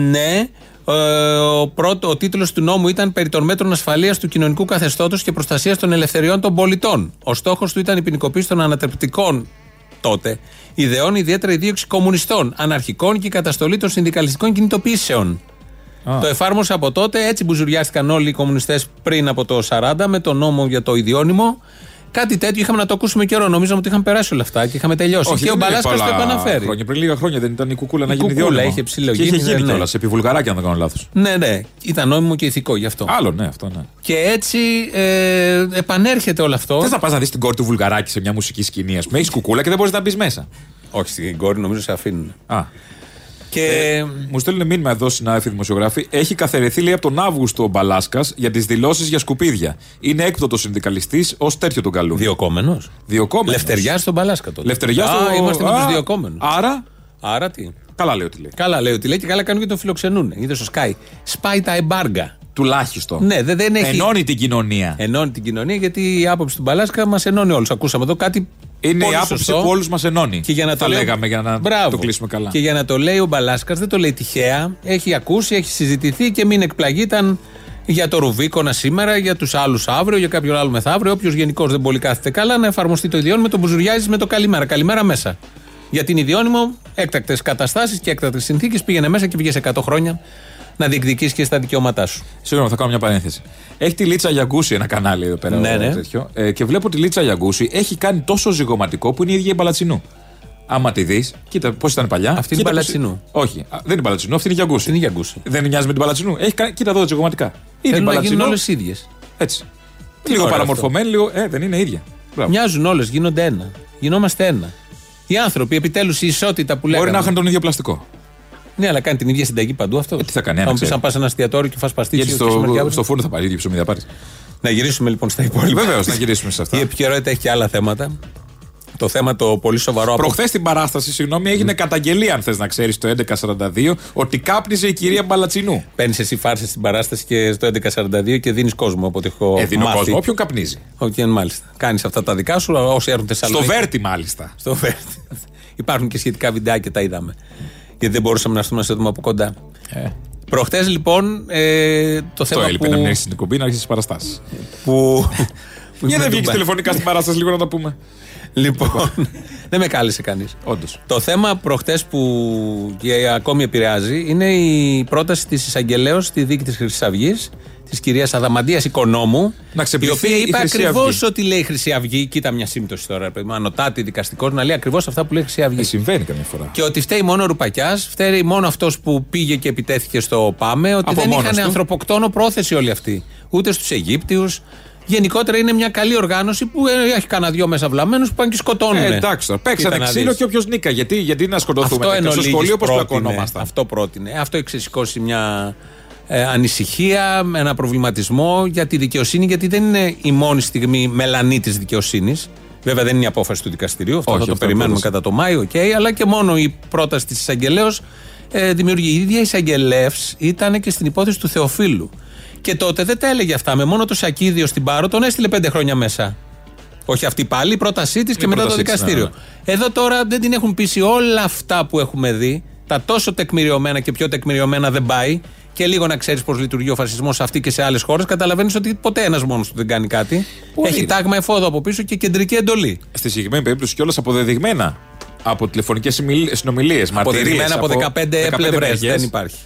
Ναι. Ε, ο, πρώτο, ο τίτλος του νόμου ήταν περί των μέτρων ασφαλείας του κοινωνικού καθεστώτος και προστασίας των ελευθεριών των πολιτών. Ο στόχος του ήταν η ποινικοποίηση των ανατρεπτικών τότε ιδεών, ιδιαίτερα η δίωξη κομμουνιστών, αναρχικών και η καταστολή των συνδικαλιστικών κινητοποιήσεων. Το εφάρμοσε από τότε, έτσι μπουζουριάστηκαν όλοι οι κομμουνιστές πριν από το 40 με το νόμο για το ιδιώνυμο. Κάτι τέτοιο είχαμε να το ακούσουμε καιρό. Νομίζαμε ότι είχαν περάσει όλα αυτά και είχαμε τελειώσει. και ο δεν είναι Μπαλάσκα το πολλά επαναφέρει. Χρόνια. Πριν λίγα χρόνια δεν ήταν η κουκούλα να Η γίνει κουκούλα ιδιώνυμο. είχε ψηλογίνει, Και είχε γίνει ναι. κιόλας. Επί βουλγαράκια, αν δεν κάνω λάθος. Ναι, ναι. Ήταν νόμιμο και ηθικό γι' αυτό. Άλλο, ναι, αυτό ναι. Και έτσι ε, επανέρχεται όλο αυτό. Θες να πας να δεις την κόρη του βουλγαράκη σε μια μουσική σκηνή, ας πούμε. Έχεις κουκούλα και δεν μπορείς να μπεις μέσα. Όχι, στην κόρη νομίζω σε αφήνουν. Α. Και Ε, μου στέλνουν μήνυμα εδώ συνάδελφοι δημοσιογράφοι. Έχει καθαιρεθεί λέει από τον Αύγουστο ο Μπαλάσκας για τις δηλώσεις για σκουπίδια. Είναι έκπτωτος συνδικαλιστής, ως τέτοιο τον καλούν. διοκόμενο. Διοκόμενος. Λευτεριά στον Παλάσκα τότε. Λευτεριά Α, στο- Είμαστε με Α, τους διοκόμενου. Άρα, Άρα τι; καλά λέει ότι λέει. Καλά λέει ότι λέει και καλά κάνουν και τον φιλοξενούν. Είδες στο Sky. Σπάει τα εμπάργα. Τουλάχιστον. Ναι, δεν, δεν έχει. Ενώνει την κοινωνία. Ενώνει την κοινωνία γιατί η άποψη του Μπαλάσκα μας ενώνει όλους. Ακούσαμε εδώ κάτι. Είναι πολύ η άποψη σωστό. που όλους μας ενώνει. Και για να θα το λέω- λέγαμε για να Μπράβο. το κλείσουμε καλά. Και για να το λέει ο Μπαλάσκας, δεν το λέει τυχαία. Έχει ακούσει, έχει συζητηθεί και μην εκπλαγεί. Ήταν για το Ρουβίκονα σήμερα, για τους άλλους αύριο, για κάποιον άλλο μεθαύριο. Όποιος γενικώς δεν πολύ κάθεται καλά, να εφαρμοστεί το ιδιώνυμο, τον μπουζουριάζει με το καλημέρα. Καλημέρα μέσα. Για την ιδιώνυμο, έκτακτες καταστάσεις και έκτακτες συνθήκες πήγαινε μέσα και πήγε 100 χρόνια να διεκδικήσει και στα δικαιώματά σου. Συγγνώμη, θα κάνω μια παρένθεση. Έχει τη Λίτσα Γιαγκούση ένα κανάλι εδώ πέρα. Ναι, ο- ναι. τέτοιο, ε, και βλέπω τη Λίτσα Γιαγκούση έχει κάνει τόσο ζυγωματικό που είναι η ίδια η Μπαλατσινού. Άμα τη δεις, κοίτα πώς ήταν παλιά. Αυτή είναι κοίτα πώς- Μπαλατσινού. Όχι, α, δεν είναι Μπαλατσινού, αυτή είναι η Γιαγκούση. Είναι η Γιαγκούση. Δεν μοιάζει με την Μπαλατσινού. Έχει κάνει, κοίτα εδώ ζυγωματικά. Είναι η Θέλουν να γίνουν Μπαλατσινού. όλες ίδιες. Έτσι. Τι λίγο ωραίο παραμορφωμένη, λίγο. Ε, δεν είναι ίδια. Μπράβο. Μοιάζουν όλες, γίνονται ένα. Γινόμαστε ένα. Οι άνθρωποι, επιτέλους, η ισότητα που λέγαμε. Μπορεί να είχαν τον ίδιο πλαστικό. Ναι, αλλά κάνει την ίδια συνταγή παντού αυτό. Ε, τι θα κάνει, Θα ένα μου πεις ξέρει. να πας ένα εστιατόριο και φας παστίτσιο. Γιατί και σήμερα και στο, αύριο. στο φούρνο θα πάρει, ίδιο ψωμί θα πάρεις. Να γυρίσουμε λοιπόν στα υπόλοιπα. Βεβαίως, να γυρίσουμε σε αυτά. Η επικαιρότητα έχει και άλλα θέματα. Το θέμα το πολύ σοβαρό από. Προχθές στην παράσταση, συγγνώμη, έγινε καταγγελία, αν θες να ξέρεις, το 1142, ότι κάπνιζε η κυρία Μπαλατσινού. Παίρνεις εσύ φάρσες στην παράσταση και στο 1142 και δίνεις κόσμο από ό,τι έχω Ε, δίνω μάθει. κόσμο, όποιον καπνίζει. Όχι, μάλιστα. Κάνεις αυτά τα δικά σου, όσοι έρχονται Στο Θεσσαλονίκη. Βέρτι, μάλιστα. Στο Βέρτι. Υπάρχουν και σχετικά βιντεάκια, τα είδαμε. Γιατί δεν μπορούσαμε να έρθουμε να σε δούμε από κοντά. Ε. Προχτές λοιπόν ε, το Το θέμα έλειπε που, να μην έρθει στην εκπομπή να αρχίσει τις παραστάσεις. που, που Για με δεν βγήκε τον- τηλεφωνικά στην παράσταση, λίγο να τα πούμε. Λοιπόν, δεν με κάλεσε κανείς. Όντως. Το θέμα προχτές που και ακόμη επηρεάζει είναι η πρόταση της εισαγγελέως στη δίκη της Χρυσής Αυγής, της κυρίας Αδαμαντίας Οικονόμου. Να η ξεπληθεί οποία η είπε Χρυσή ακριβώς Αυγή. ό,τι λέει η Χρυσή Αυγή. Κοίτα μια σύμπτωση τώρα, παιδί μου. Ανωτάτη δικαστικός να λέει ακριβώς αυτά που λέει η Χρυσή Αυγή. Ε, συμβαίνει καμιά φορά. Και ότι φταίει μόνο ο Ρουπακιάς, φταίει μόνο αυτός που πήγε και επιτέθηκε στο ΠΑΜΕ, ότι Από δεν μόνος είχαν του. ανθρωποκτόνο πρόθεση όλοι αυτοί. Ούτε στους Αιγύπτιους. Γενικότερα είναι μια καλή οργάνωση που ε, έχει κανένα δυο μέσα βλαμμένους που πάνε και σκοτώνουν. Ε, εντάξει τώρα. Παίξανε Κοίτα να ξύλο δεις. και όποιος νίκα. Γιατί, γιατί να σκοτωθούμε. Αυτό τέτοια. εν Στο ολίγης σχολείο πώς πρότεινε. πλακωνόμασταν. Αυτό πρότεινε. Αυτό έχει ξεσηκώσει μια ε, ανησυχία, ένα προβληματισμό για τη δικαιοσύνη, γιατί δεν είναι η μόνη στιγμή μελανή της δικαιοσύνης. Βέβαια δεν είναι η απόφαση του δικαστηρίου, αυτό Όχι, θα το αυτό περιμένουμε πρόταση. κατά το Μάιο, οκ, αλλά και μόνο η πρόταση της εισαγγελέως ε, δημιουργεί. Η ίδια η Σαγγελεύς ήταν και στην υπόθεση του Θεοφίλου. Και τότε δεν τα έλεγε αυτά. Με μόνο το Σακίδιο στην Πάρο τον έστειλε πέντε χρόνια μέσα. Όχι αυτή πάλι, η πρότασή της και μετά το πρότασή της, δικαστήριο. ναι, Εδώ τώρα δεν την έχουν πείσει όλα αυτά που έχουμε δει. Τα τόσο τεκμηριωμένα και πιο τεκμηριωμένα δεν πάει. Και λίγο να ξέρεις πώς λειτουργεί ο φασισμός σε αυτή και σε άλλες χώρες. Καταλαβαίνεις ότι ποτέ ένας μόνος του δεν κάνει κάτι. Πολύ. Έχει τάγμα εφόδου από πίσω και κεντρική εντολή. Στη συγκεκριμένη περίπτωση κιόλας αποδεδειγμένα από τηλεφωνικές συνομιλίες. Αποδεδειγμένα από 15, πλευρές. Δεν υπάρχει.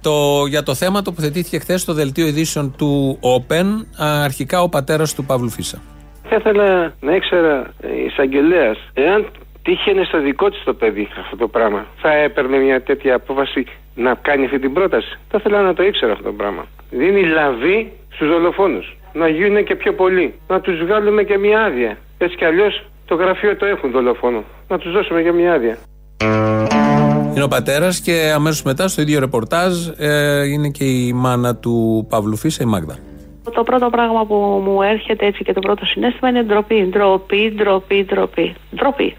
Το, για το θέμα τοποθετήθηκε χθες στο δελτίο ειδήσεων του Open αρχικά ο πατέρας του Παύλου Φίσα. Θα ήθελα να ήξερα ε, η εισαγγελέας εάν τύχαινε στο δικό της το παιδί αυτό το πράγμα. Θα έπαιρνε μια τέτοια απόφαση να κάνει αυτή την πρόταση. Θα ήθελα να το ήξερα αυτό το πράγμα. Δίνει λαβή στους δολοφόνους. Να γίνουν και πιο πολλοί. Να τους βγάλουμε και μια άδεια. Έτσι κι αλλιώς το γραφείο το έχουν δολοφόνο. Να τους δώσουμε και μια άδεια. Είναι ο πατέρας και αμέσως μετά στο ίδιο ρεπορτάζ ε, είναι και η μάνα του Παύλου Φίσα, η Μάγδα. Το πρώτο πράγμα που μου έρχεται έτσι και το πρώτο συνέστημα είναι ντροπή. Ντροπή, ντροπή, ντροπή. Ντροπή.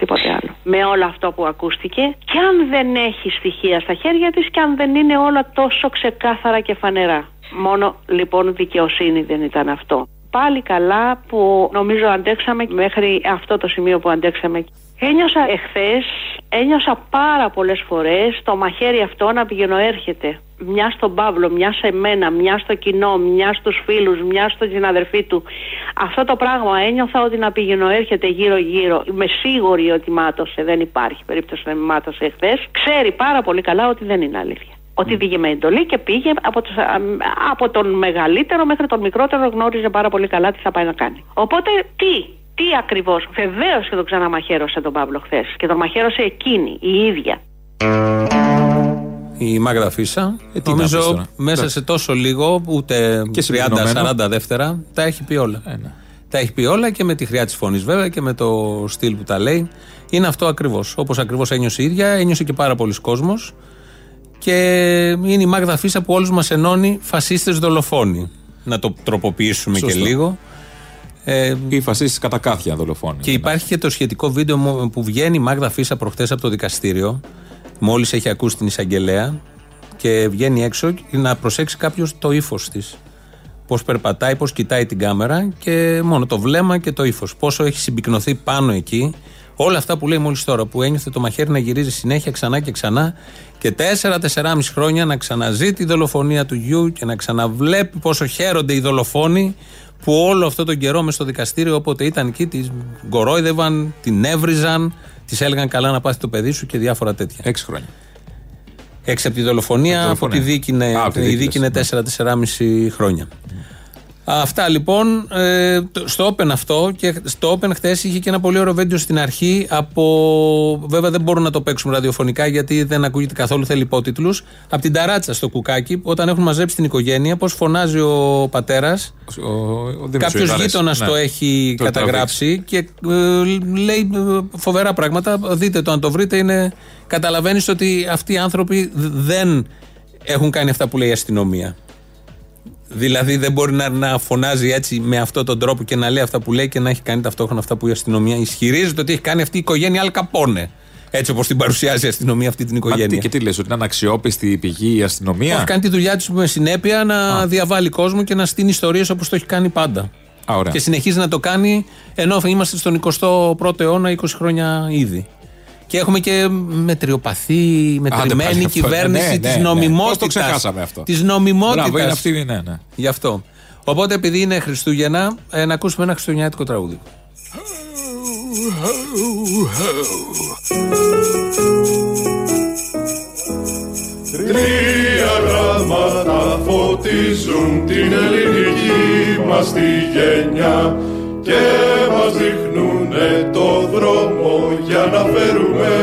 Τίποτε άλλο. Με όλο αυτό που ακούστηκε, και αν δεν έχει στοιχεία στα χέρια της και αν δεν είναι όλα τόσο ξεκάθαρα και φανερά. Μόνο λοιπόν δικαιοσύνη δεν ήταν αυτό. Πάλι καλά που νομίζω αντέξαμε μέχρι αυτό το σημείο που αντέξαμε. Ένιωσα εχθές, ένιωσα πάρα πολλές φορές το μαχαίρι αυτό να πηγαίνω έρχεται. Μια στον Παύλο, μια σε μένα, μια στο κοινό, μια στους φίλους, μια στον συναδερφή του. Αυτό το πράγμα ένιωθα ότι να πηγαίνω έρχεται γύρω γύρω. Είμαι σίγουρη ότι μάτωσε, δεν υπάρχει περίπτωση να μην μάτωσε εχθές. Ξέρει πάρα πολύ καλά ότι δεν είναι αλήθεια. Ότι πήγε με εντολή και πήγε από, τους, α, από τον μεγαλύτερο μέχρι τον μικρότερο γνώριζε πάρα πολύ καλά τι θα πάει να κάνει. Οπότε τι, τι ακριβώς. Βεβαίως και τον ξαναμαχαίρωσε τον Παύλο χθες. Και τον μαχαίρωσε εκείνη, η ίδια. Η Μάγδα Φίσα. Ε, τι να νομίζω πεις τώρα. μέσα Εντάξει. σε τόσο λίγο, ούτε Και συμπυκνωμένο. 30-40 δεύτερα, τα έχει πει όλα. Ε, ναι. Τα έχει πει όλα και με τη χρειά της φωνής βέβαια και με το στυλ που τα λέει. Είναι αυτό ακριβώς. Όπως ακριβώς ένιωσε η ίδια, ένιωσε και πάρα πολλοί κόσμος. Και είναι η Μάγδα Φίσα που όλους μας ενώνει φασίστες δολοφόνοι. Να το τροποποιήσουμε Σωστό. και λίγο. Ε, Ή φασίστες κατά κάθια δολοφόνοι. και υπάρχει και το σχετικό βίντεο μου που βγαίνει η Μάγδα Φίσα προχθέ από το δικαστήριο. Μόλις έχει ακούσει την εισαγγελέα και βγαίνει έξω και να προσέξει κάποιος το ύφος της. Πώς περπατάει, πώς κοιτάει την κάμερα και μόνο το βλέμμα και το ύφος. Πόσο έχει συμπυκνωθεί πάνω εκεί. Όλα αυτά που λέει μόλις τώρα, που ένιωθε το μαχαίρι να γυρίζει συνέχεια ξανά και ξανά και 4-4,5 χρόνια να ξαναζεί τη δολοφονία του γιου και να ξαναβλέπει πόσο χαίρονται οι δολοφόνοι που όλο αυτό τον καιρό μες στο δικαστήριο όποτε ήταν εκεί τη γκορόιδευαν, την έβριζαν, τη έλεγαν καλά να πάθει το παιδί σου και διάφορα τέτοια. Έξι χρόνια. Έξι από τη δολοφονία, Από τη από τη δολοφονία. δίκη είναι, Α, από τη η δίκη δίκη λες, είναι 4-4,5 χρόνια. Αυτά λοιπόν. ε, το- στο Open αυτό και στο Open χθες είχε και ένα πολύ ωραίο βίντεο στην αρχή από. Βέβαια δεν μπορούν να το παίξουμε ραδιοφωνικά γιατί δεν ακούγεται καθόλου, θέλει υπότιτλους. Από την ταράτσα στο κουκάκι, όταν έχουν μαζέψει την οικογένεια, πώς φωνάζει ο πατέρας. Κάποιος γείτονας το έχει Το καταγράψει και ε, λέει ε, φοβερά πράγματα. Δείτε το, αν το βρείτε, είναι. Καταλαβαίνεις ότι αυτοί οι άνθρωποι δ- δεν έχουν κάνει αυτά που λέει η αστυνομία. Δηλαδή δεν μπορεί να, να φωνάζει έτσι με αυτόν τον τρόπο και να λέει αυτά που λέει και να έχει κάνει ταυτόχρονα αυτά που η αστυνομία ισχυρίζεται ότι έχει κάνει αυτή η οικογένεια Αλ Καπόνε. Έτσι όπως την παρουσιάζει η αστυνομία αυτή την Μα τι, οικογένεια. και τι λες, ότι είναι αναξιόπιστη η πηγή η αστυνομία; Έχει κάνει τη δουλειά της με συνέπεια να διαβάλει κόσμο και να στείνει ιστορίες όπως το έχει κάνει πάντα. Α, ωραία. Και συνεχίζει να το κάνει ενώ είμαστε στον 21ο αιώνα 20 χρόνια ήδη. Και έχουμε και μετριοπαθή, μετρημένη πάλι αυτό. κυβέρνηση Ναι, ναι, της ναι. νομιμότητας. Πώς το ξεχάσαμε αυτό; Της νομιμότητας. Μπράβο, είναι αυτή, ναι, ναι. Γι' αυτό. Οπότε επειδή είναι Χριστούγεννα, ε, να ακούσουμε ένα χριστουγεννιάτικο τραγούδι. Τρία γράμματα φωτίζουν την ελληνική μας τη γενιά και μας δείχνουνε το δρόμο για να φέρουμε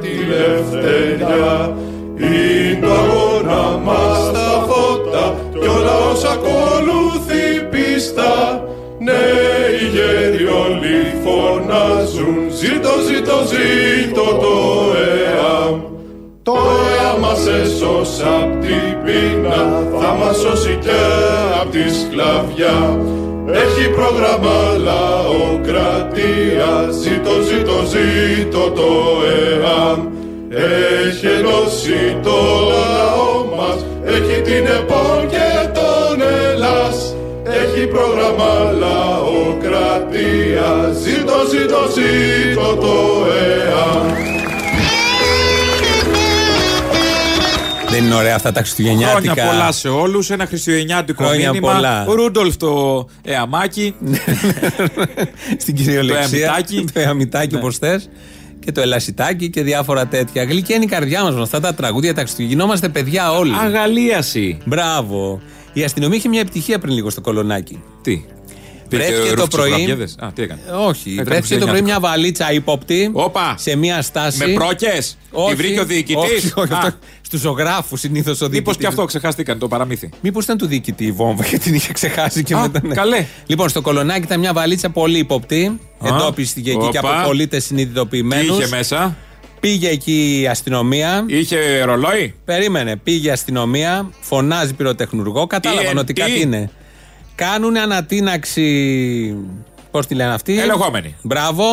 τη ελευθεριά. Είναι το αγώνα μας τα φώτα κι όλα όσα ακολουθεί πίστα. Νέοι γέροι όλοι φωνάζουν ζήτω, ζήτω, ζήτω το ΕΑΜ. Το ΕΑ μας έσωσε απ' την πείνα, θα μας σώσει και απ' τη σκλαβιά. Έχει πρόγραμμα λαοκρατία, ζήτω, ζήτω, ζήτω το ΕΑΜ. Έχει ενώσει σώσει το λαό μας Έχει την ΕΠΟΝ και τον Ελλάς Έχει πρόγραμμα λαοκρατία Ζήτω, ζήτω, ζήτω το ΕΑ είναι ωραία αυτά τα χριστουγεννιάτικα. Χρόνια πολλά σε όλους. Ένα χριστουγεννιάτικο Χρόνια μήνυμα. πολλά. Ο Ρούντολφ το εαμάκι. Στην κυριολεξία. Το εαμητάκι. Το εαμητάκι, Ναι. όπως θες. Και το ελασιτάκι και διάφορα τέτοια. Γλυκιά είναι η καρδιά μας με αυτά τα τραγούδια τα Χριστουγεννόμαστε παιδιά όλοι. Αγαλίαση. Μπράβο. Η αστυνομία είχε μια επιτυχία πριν λίγο στο κολονάκι. Τι; Βρέθηκε Πήγε το ρούχες πρωί. ψευδαμπιέδες. Α, τι έκανε. Όχι. Έκανε βρέθηκε το πρωί χριστουγεννιάτικο. μια βαλίτσα ύποπτη Όπα. σε μια στάση. Με πρόκες. Όχι. Τη βρήκε ο διοικητής. Όχι, όχι, αυτό- Στους ζωγράφους συνήθως ο διοικητή. Μήπως και αυτό ξεχάστηκαν το παραμύθι. Μήπως ήταν του διοικητή η βόμβα και την είχε ξεχάσει και Α, μετά. ναι. καλέ. Λοιπόν, στο κολονάκι ήταν μια βαλίτσα πολύ υποπτή. Α, Εντόπιστηκε εκεί και όπα. από πολίτε Τι συνειδητοποιημένου. είχε μέσα; Πήγε εκεί η αστυνομία. Είχε ρολόι; Περίμενε. Πήγε η αστυνομία. Φωνάζει πυροτεχνουργό. Κατάλαβαν TNT. ότι κάτι είναι. Κάνουν ανατείναξη. Πώς τη λένε αυτή; Ελεγχόμενη. Μπράβο.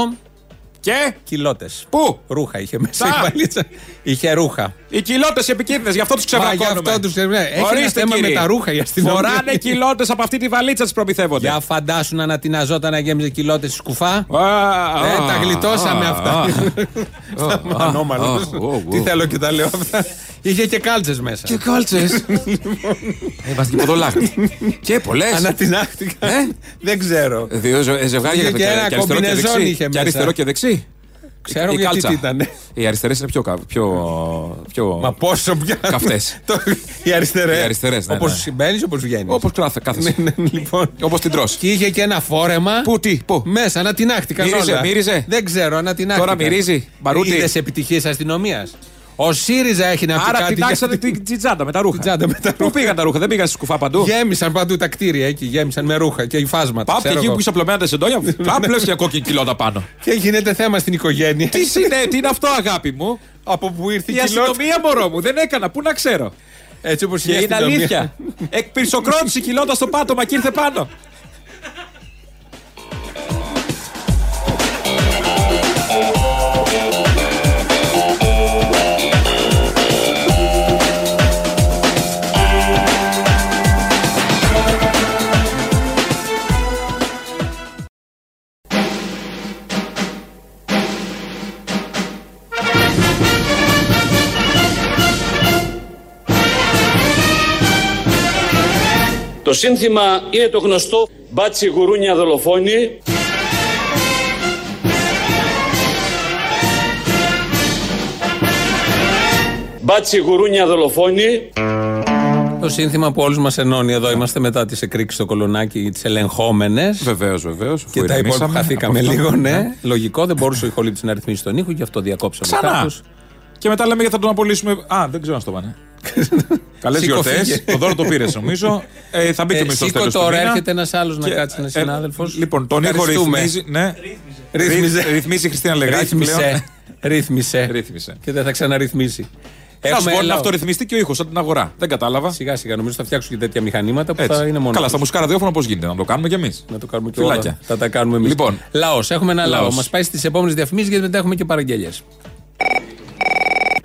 Και; Κοιλώτε. Πού; Ρούχα είχε μέσα Τα. η βαλίτσα. Είχε ρούχα. Οι κοιλώτες επικίνδυνες, γι' αυτό τους Μα, γι' ξεβρακώνουμε. αυτό τους ξεβρακώνουμε. Έχει ένα Ορίστε, θέμα κύριε. με τα ρούχα η αστυνομία. Φοράνε κοιλώτες από αυτή τη βαλίτσα τη προμηθεύονται. Για φαντάσου να ανατιναζόταν να γέμιζε κοιλώτες στη σκουφά. Α, Ε, τα α, γλιτώσαμε α, αυτά. α, α, Ανώμαλος. α, ω, Τι ω. θέλω και τα λέω αυτά. Είχε και κάλτσες μέσα. Και κάλτσες. Είμαστε και ποδολάκρι. Και πολλές. Ανατινάχτηκα. Ε; Δεν ξέρω. Δύο ζε- ζευγάρια Είχε και, και ένα και αριστερό και κομπινεζόν δεξί. είχε Και μέσα. αριστερό και δεξί. Ξέρω Η γιατί κάλτσα. τι ήταν. Οι αριστερές είναι πιο, κα- πιο, πιο Μα πόσο πια. Καυτές. Το- Οι αριστερές. Οι αριστερές, ναι, Όπως ναι. μπαίνει, όπως βγαίνεις. Όπως κάθεσαι. Λοιπόν. Όπως την τρως. Και είχε και ένα φόρεμα. Πού, τι, πού. Μέσα, ανατινάχτηκαν Μύριζε, όλα. μύριζε. Δεν ξέρω, ανατινάχτηκαν. Τώρα μυρίζει, μπαρούτι. Είδες επιτυχίες αστυνομίας. Ο ΣΥΡΙΖΑ έχει να πει Άρα κάτι. πειτάξανε γιατί- την τσάντα με τα ρούχα. τσάντα με τα Πού πήγαν τα ρούχα, δεν πήγαν στη σκουφά παντού. Γέμισαν παντού τα κτίρια εκεί, γέμισαν με ρούχα και υφάσματα. Πάμε και ξέρω εκεί εγώ. που είσαι απλωμένα τα σεντόνια. Απλώς και κόκκινη κοιλώτα πάνω. Και γίνεται θέμα στην οικογένεια. Τι είναι, τι είναι αυτό, αγάπη μου; Από που ήρθε η Η κοιλότητα. αστυνομία, μωρό μου, δεν έκανα. Πού να ξέρω; Έτσι όπως Και είναι αλήθεια. Εκπυρσοκρότησε η κοιλώτα στο πάτωμα και ήρθε πάνω. Το σύνθημα είναι το γνωστό «Μπάτσι γουρούνια δολοφόνη». Μπάτσι γουρούνια δολοφόνη. Το σύνθημα που όλους μας ενώνει εδώ είμαστε μετά τις εκρήξεις στο κολονάκι, τις ελεγχόμενες. Βεβαίως, βεβαίως. Και τα υπόλοιπα χαθήκαμε λίγο, ναι. Λογικό, δεν μπορούσε ο ηχολήπτη να ρυθμίσει τον ήχο, γι' αυτό διακόψαμε Ξανά. κάπως. Και μετά λέμε γιατί θα τον απολύσουμε. Α, δεν ξέρω αν στο πάνε. Καλές Σήκω, γιορτές. φύγε. Το δώρο το πήρες νομίζω. Ε, θα μπει και Ε, ο μισθό σήκω τέλος τώρα, έρχεται ένας άλλος να Και, κάτσει, ένας ε, συνάδελφος. Λοιπόν, τον ήχο ρυθμίζει. Ναι. Ρύθμιζε. Ρυθ- Ρυθμίζει η Χριστίνα Λεγάκη. πλέον. Ρύθμισε. Ρύθμισε. Ρύθμισε. Και δεν θα ξαναρυθμίσει. Θα σου πω, λαό. να αυτορυθμιστεί και ο ήχος, σαν την αγορά. Δεν κατάλαβα. Σιγά σιγά νομίζω θα φτιάξουν και τέτοια μηχανήματα που Έτσι. θα είναι μόνο. Καλά, τους. στα μουσικά ραδιόφωνα πώς γίνεται, να το κάνουμε κι εμείς. Να το κάνουμε και Φιλάκια. όλα. Θα τα κάνουμε εμείς. Λοιπόν. λαός. Έχουμε ένα λαό. Λαός. Μας πάει στις επόμενες διαφημίσεις γιατί μετά έχουμε και παραγγελίες.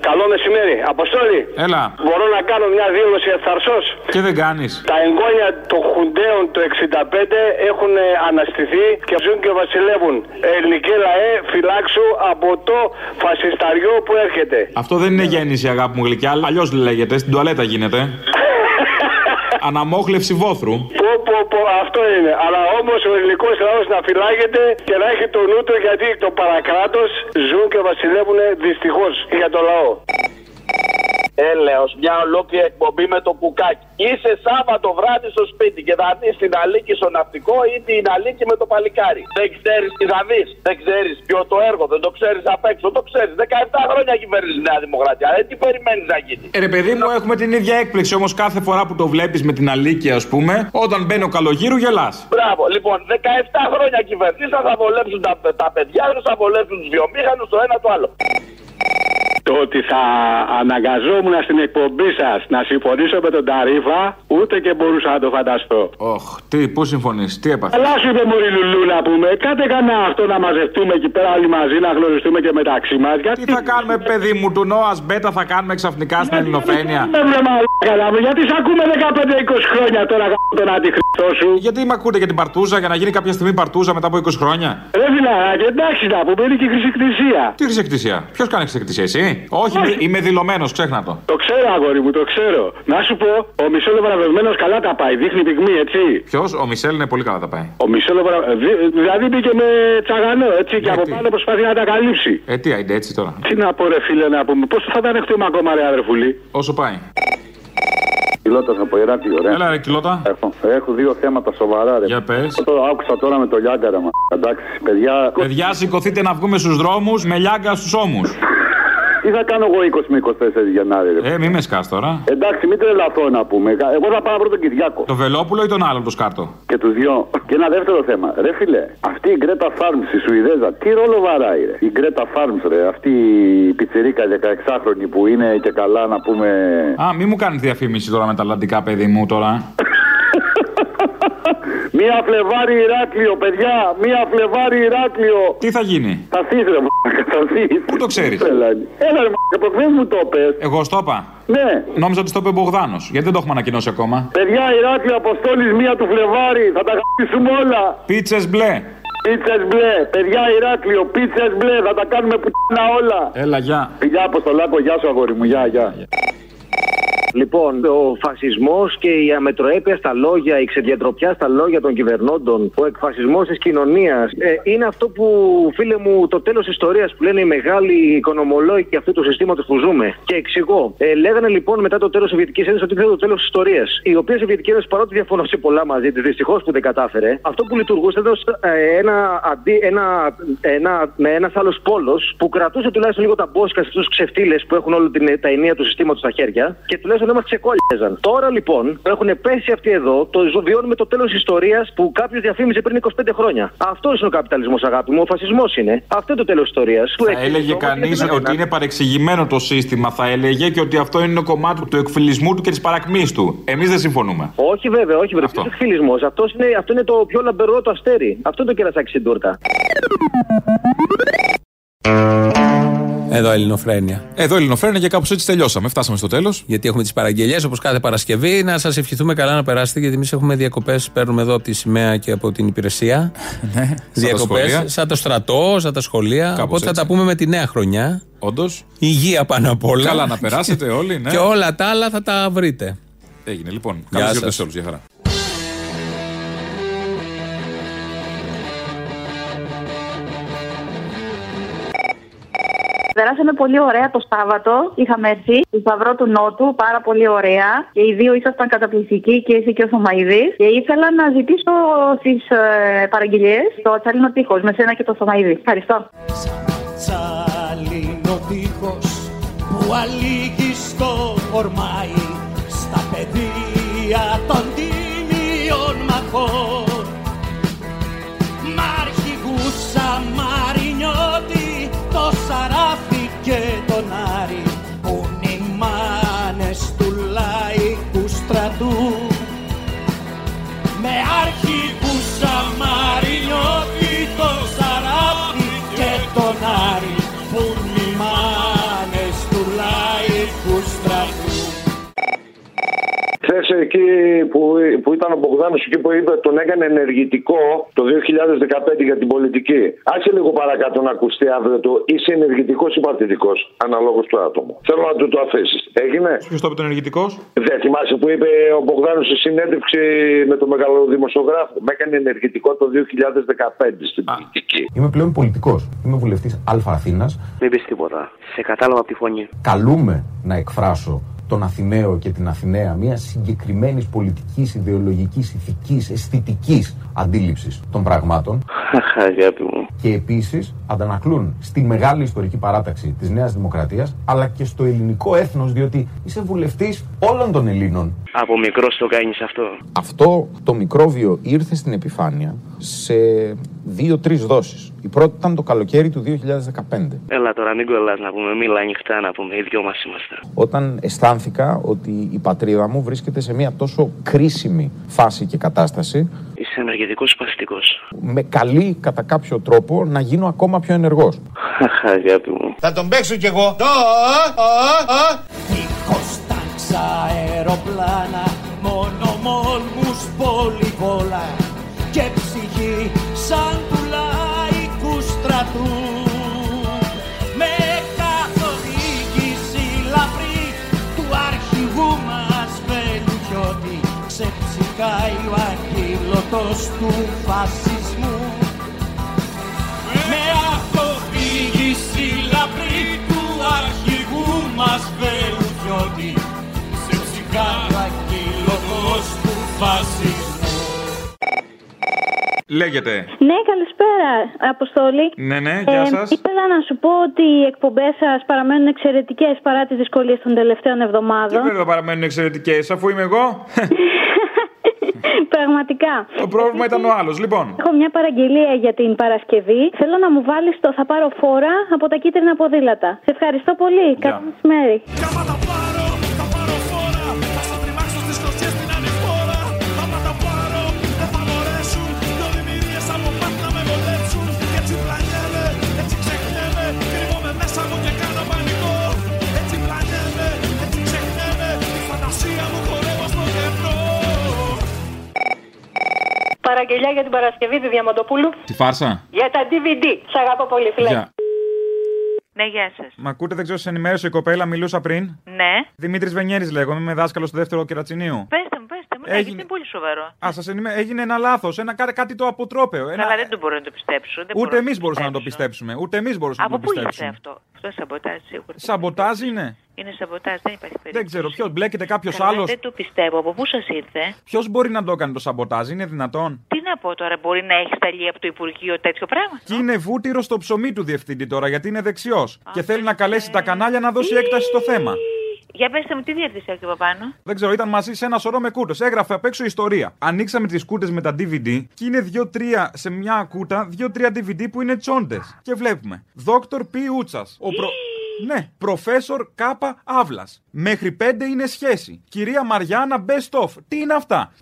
Καλό μεσημέρι. Αποστόλη. Έλα. Μπορώ να κάνω μια δήλωση ευθαρσός. Και δεν κάνεις; Τα εγγόνια των Χουντέων του 65 έχουν ε, αναστηθεί και ζουν και βασιλεύουν. Ελληνική λαέ, φυλάξου από το φασισταριό που έρχεται. Αυτό δεν είναι γέννηση, αγάπη μου γλυκιά. Αλλιώς λέγεται. Στην τουαλέτα γίνεται. Αναμόχλευση βόθρου. Πω, πω, πω, αυτό είναι. Αλλά όμως ο ελληνικός λαός να φυλάγεται και να έχει το νου του γιατί το παρακράτος ζουν και βασιλεύουν δυστυχώς για το λαό. Έλεος, μια ολόκληρη εκπομπή με το κουκάκι. Είσαι Σάββατο βράδυ στο σπίτι και θα δεις την Αλίκη στο ναυτικό ή την Αλίκη με το παλικάρι. Δεν ξέρεις τι θα δεις. Δεν ξέρεις ποιο το έργο. Δεν το ξέρεις απ' έξω. Το ξέρεις. 17 χρόνια κυβέρνηση Νέα Δημοκρατία. Ε, τι περιμένεις να γίνει; Ε, ρε παιδί μου, έχουμε την ίδια έκπληξη όμως κάθε φορά που το βλέπεις με την αλήκεια, ας πούμε. Όταν μπαίνει ο καλογύρου, γελάς. Μπράβο, λοιπόν, 17 χρόνια κυβερνήσαν θα βολέψουν τα, τα παιδιά τους, θα βολέψουν τους βιομήχανους, το ένα το άλλο. Το ότι θα αναγκαζόμουν στην εκπομπή σας να συμφωνήσω με τον Ταρίφα, ούτε και μπορούσα να το φανταστώ. Οχ, τι, πού συμφωνείς, τι έπαθες; Αλλά σου είπε Μωρή Λουλού να πούμε, κάντε κανένα αυτό να μαζευτούμε εκεί πέρα όλοι μαζί, να γνωριστούμε και μεταξύ μας. Γιατί Τι θα κάνουμε, παιδί μου, του Νόας Μπέτα θα κάνουμε ξαφνικά στην Ελληνοφρένεια; δεν με μαλάκα μου, γιατί σε ακούμε 15-20 χρόνια τώρα γάμο τον αντιχρηστό σου. Γιατί με ακούτε για την παρτούζα για να γίνει κάποια στιγμή παρτούζα μετά από 20 χρόνια; Ρε φιλαράκι, εντάξει να πούμε, είναι και η Χρυσή Εκκλησία. Τι χρυσή εκκλησία, ποιος κάνει χρυσή εκκλησία, εσύ; Όχι, είμαι, είμαι δηλωμένος, ξέχνα το. Το ξέρω, αγόρι μου, το ξέρω. Να σου πω, ο Μισελ ο βραβευμένος καλά τα πάει, δείχνει πυγμή, έτσι. Ποιος, ο Μισελ είναι πολύ καλά τα πάει. Ο Μισελ ο βρα- δη- δηλαδή μπήκε με τσαγανό, έτσι, και από τι; πάνω προσπαθεί να τα καλύψει. Ε, τι άιντε έτσι τώρα. Τι να πω, ρε φίλε, να πούμε, πώς θα τα ανεχτούμε ακόμα, ρε αδερφούλη; Όσο πάει. Κιλότα από Ηράκλειο, ρε. Έλα, ρε, κιλότα. Έχω, έχω δύο θέματα σοβαρά, ρε. Για πες. Το άκουσα τώρα με το Λιάγκαρα, μα. Εντάξει, παιδιά. Παιδιά, σηκωθείτε να βγούμε στους δρόμους με λιάγκα στους ώμους. Τι θα κάνω εγώ 20 με 24 Γενάρη, ρε. Ε, μη με σκάς τώρα. Εντάξει, μην τρελαθώ να πούμε. Εγώ θα πάω να βρω τον Κυριάκο. Το Βελόπουλο ή τον άλλον το σκάρτο; Και τους δυο. Και ένα δεύτερο θέμα. Ρε φίλε, αυτή η Γκρέτα Φάρμ η Σουηδέζα, τι ρόλο βαράει, ρε; Η Γκρέτα Φάρμ, ρε. Αυτή η πιτσιρίκα 16χρονη που είναι και καλά να πούμε. Α, μη μου κάνεις διαφήμιση τώρα με τα Ατλαντικά, παιδί μου τώρα. Μία Φλεβάρι Ηράκλειο, παιδιά! Μία Φλεβάρι Ηράκλειο! Τι θα γίνει; Θα θείς ρε μ***α, θα θείς. Πού το ξέρεις; Έλα ρε μ***α, προχθές μου το πες. Εγώ στο είπα. Ναι. Νόμιζα ότι στο είπε ο Μπογδάνος. Γιατί δεν το έχουμε ανακοινώσει ακόμα; Παιδιά Ηράκλειο Αποστόλης μία του Φλεβάρι, θα τα γαμίσουμε όλα. Πίτσες μπλε. Πίτσες μπλε, παιδιά Ηράκλειο, πίτσες μπλε, θα τα κάνουμε πουτίνα όλα. Έλα, γεια. Φιλιά Αποστολάκο, γεια σου αγόρι μου, γεια, γεια. Λοιπόν, ο φασισμός και η αμετροέπεια στα λόγια, η ξεδιατροπιά στα λόγια των κυβερνώντων, ο εκφασισμός της κοινωνίας, ε, είναι αυτό που, φίλε μου, το τέλος ιστορίας που λένε οι μεγάλοι οικονομολόγοι αυτού του συστήματος που ζούμε. Και εξηγώ. Ε, λέγανε λοιπόν μετά το τέλος της Σοβιετικής Ένωσης ότι ήταν το τέλος της ιστορίας. Η οποία η Σοβιετική Ένωση, παρότι διαφωνώ σε πολλά μαζί της, δυστυχώς που δεν κατάφερε, αυτό που λειτουργούσε ήταν ως, ε, ένα, αντί, ένα, ένα, με ένας άλλος πόλος που κρατούσε τουλάχιστον λίγο τα μπόσκα σε αυτού του ξεφτύλες που έχουν όλη την, τα ενία του συστήματος στα χέρια και τουλάχιστον δεν μα ξεκόλλιαζαν. Τώρα λοιπόν που έχουν πέσει αυτοί εδώ, το ζω- βιώνουμε το τέλος ιστορίας που κάποιος διαφήμιζε πριν 25 χρόνια. Αυτός είναι ο καπιταλισμός, αγάπη μου. Ο φασισμός είναι. Αυτό είναι το τέλος ιστορίας. Θα έλεγε κανείς ότι είναι παρεξηγημένο το σύστημα. Θα έλεγε και ότι αυτό είναι το κομμάτι του εκφυλισμού του και της παρακμής του. Εμείς δεν συμφωνούμε. Όχι βέβαια, όχι βέβαια. Αυτό είναι εκφυλισμός; είναι, αυτό είναι το πιο λαμπερό το αστέρι. Αυτό είναι το κερασάκι στην τούρτα. Εδώ Ελληνοφρένια. Εδώ Ελληνοφρένια και κάπως έτσι τελειώσαμε. Φτάσαμε στο τέλος. Γιατί έχουμε τις παραγγελίε όπως κάθε Παρασκευή. Να σας ευχηθούμε καλά να περάσετε, γιατί εμείς έχουμε διακοπές. Παίρνουμε εδώ από τη σημαία και από την υπηρεσία. Ναι, Διακοπές. σχολεία. Σαν το στρατό, σαν τα σχολεία. Κάπως Οπότε θα έτσι. τα πούμε με τη νέα χρονιά. Όντως. Υγεία πάνω απ' όλα. Καλά να περάσετε όλοι, ναι. Και όλα τα άλλα θα τα βρείτε. Έγινε λοιπόν. Γεια Καλώ σας. ήρθατε σε όλους. Γεια χαρά. Περάσαμε πολύ ωραία το Σάββατο. Είχαμε έρθει στο Σταυρό του Νότου, πάρα πολύ ωραία. Και οι δύο ήσασταν καταπληκτικοί και εσύ και ο Θωμαίδης. Και ήθελα να ζητήσω στις ε, παραγγελίες το Τσαλίνο Τείχος με σένα και το Θωμαίδη. Ευχαριστώ. Τσαλίνο τείχος που αλήγει στο ορμάι στα πεδία των τίμιων μαχών Μ' αρχηγούσα Μαρινιώτη το Σαράφι και τον Άρη που είναι οι μάνες του λαϊκού στρατού. Με αρχηγούσα Χθες εκεί που, που ήταν ο Μπογδάνος εκεί που είπε τον έκανε ενεργητικό το 2015 για την πολιτική. Άσε λίγο παρακάτω να ακουστεί αύριο το είσαι ενεργητικός ή παθητικό, αναλόγως του άτομου. Θέλω να του το αφήσεις. Έγινε; Ποιος το είπε τον ενεργητικός; Δεν θυμάσαι που είπε ο Μπογδάνος σε συνέντευξη με τον μεγάλο δημοσιογράφο. Με έκανε ενεργητικό το 2015 στην πολιτική. Είμαι πλέον πολιτικός. Είμαι βουλευτής Α Αθήνας. Μην πεις τίποτα. Σε κατάλαβα από τη φωνή. Καλούμε να εκφράσω τον Αθηναίο και την Αθηναία μια συγκεκριμένης πολιτικής, ιδεολογικής, ηθικής, αισθητικής αντίληψης των πραγμάτων. Αγάπη μου. Και επίσης αντανακλούν στη μεγάλη ιστορική παράταξη της Νέας Δημοκρατίας, αλλά και στο ελληνικό έθνος, διότι είσαι βουλευτής όλων των Ελλήνων. Από μικρό το κάνεις αυτό. Αυτό το μικρόβιο ήρθε στην επιφάνεια σε δύο-τρεις δόσεις. Η πρώτη ήταν το καλοκαίρι του 2015. Έλα τώρα, μην κολλάς να πούμε. Μίλα ανοιχτά να πούμε. Οι δυο μας είμαστε. Όταν αισθάνθηκα ότι η πατρίδα μου βρίσκεται σε μια τόσο κρίσιμη φάση και κατάσταση, Είσαι ενεργητικός παθητικό. με καλεί κατά κάποιο τρόπο να γίνω ακόμα πιο ενεργός. Αγάπη μου. Θα τον παίξω κι εγώ. Κωνσταντσα αεροπλάνα Μόνο μόλμους πολυβόλα Και ψυχή σαν του λαϊκού στρατού Με καθοδήγηση λαμπρή Του αρχηγού μας Βελουχιώτη Ξεψυχάει ο αγγίλωτος του φασισμού με αυτοδιήγηση λαμπρή του αρχηγού μας Βελουχιώτη σε ψυχάρα κύλωτος του φασισμού. Λέγεται. Ναι, καλησπέρα, Αποστόλη. Ναι, ναι, γεια σας. Ήθελα να σου πω ότι οι εκπομπές σας παραμένουν εξαιρετικές παρά τις δυσκολίες των τελευταίων Και εβδομάδων. βέβαια παραμένουν εξαιρετικές, αφού είμαι εγώ. Πραγματικά. Το πρόβλημα ήταν ο άλλος. Λοιπόν, Έχω μια παραγγελία για την Παρασκευή. Θέλω να μου βάλεις το Θα πάρω φόρα από τα κίτρινα ποδήλατα. Σε ευχαριστώ πολύ. Καλό μεσημέρι. Παραγγελιά για την Παρασκευή του Διαμαντοπούλου. τη φάρσα; Για τα DVD. Σ' αγαπώ πολύ, φίλε. Γεια. Ναι, γεια σας. Μ' ακούτε, δεν ξέρω, σε ενημέρωσε η κοπέλα, μιλούσα πριν. Ναι. Δημήτρης Βενιέρης λέγομαι, είμαι δάσκαλος στο δεύτερο κερατσινίου. Πέστε Έγινε- γιατί είναι πολύ σοβαρό. Α, σας ενημέ... έγινε ένα λάθος, ένα, κάτι, κάτι το αποτρόπαιο. Ένα... Καλά, δεν το μπορώ να το πιστέψω. Δεν Ούτε μπορώ εμείς μπορούσαμε να το πιστέψουμε. Ούτε εμείς μπορούσαμε Από να το πού ήρθε πιστέψουμε. αυτό; Αυτό σαμποτάζ σίγουρα. Σαμποτάζ είναι. Είναι σαμποτάζ, δεν υπάρχει περίπτωση. Δεν ξέρω, ποιος μπλέκεται κάποιος Καλά, άλλος. Δεν το πιστεύω. Από πού σας ήρθε; Ποιος μπορεί να το έκανε το σαμποτάζ, είναι δυνατόν; Τι να πω τώρα, μπορεί να έχει σταλεί από το Υπουργείο τέτοιο πράγμα; Και είναι βούτυρο στο ψωμί του διευθυντή τώρα, γιατί είναι δεξιός. Και θέλει να καλέσει τα κανάλια να δώσει έκταση στο θέμα. Για πέστε μου, τι διεύθυνση έχει από πάνω; Δεν ξέρω, ήταν μαζί σε ένα σωρό με κούτε. Έγραφε απ' έξω ιστορία. Ανοίξαμε τις κούτε με τα DVD και είναι δύο-τρία σε μια κούτα, δύο-τρία DVD που είναι τσόντες. Και βλέπουμε. Δόκτωρ Π. Ούτσας. Ο προ... Ναι, προφέσορ Κάπα Αύλα. Μέχρι πέντε είναι σχέση. Κυρία Μαριάννα Best of. Τι είναι αυτά;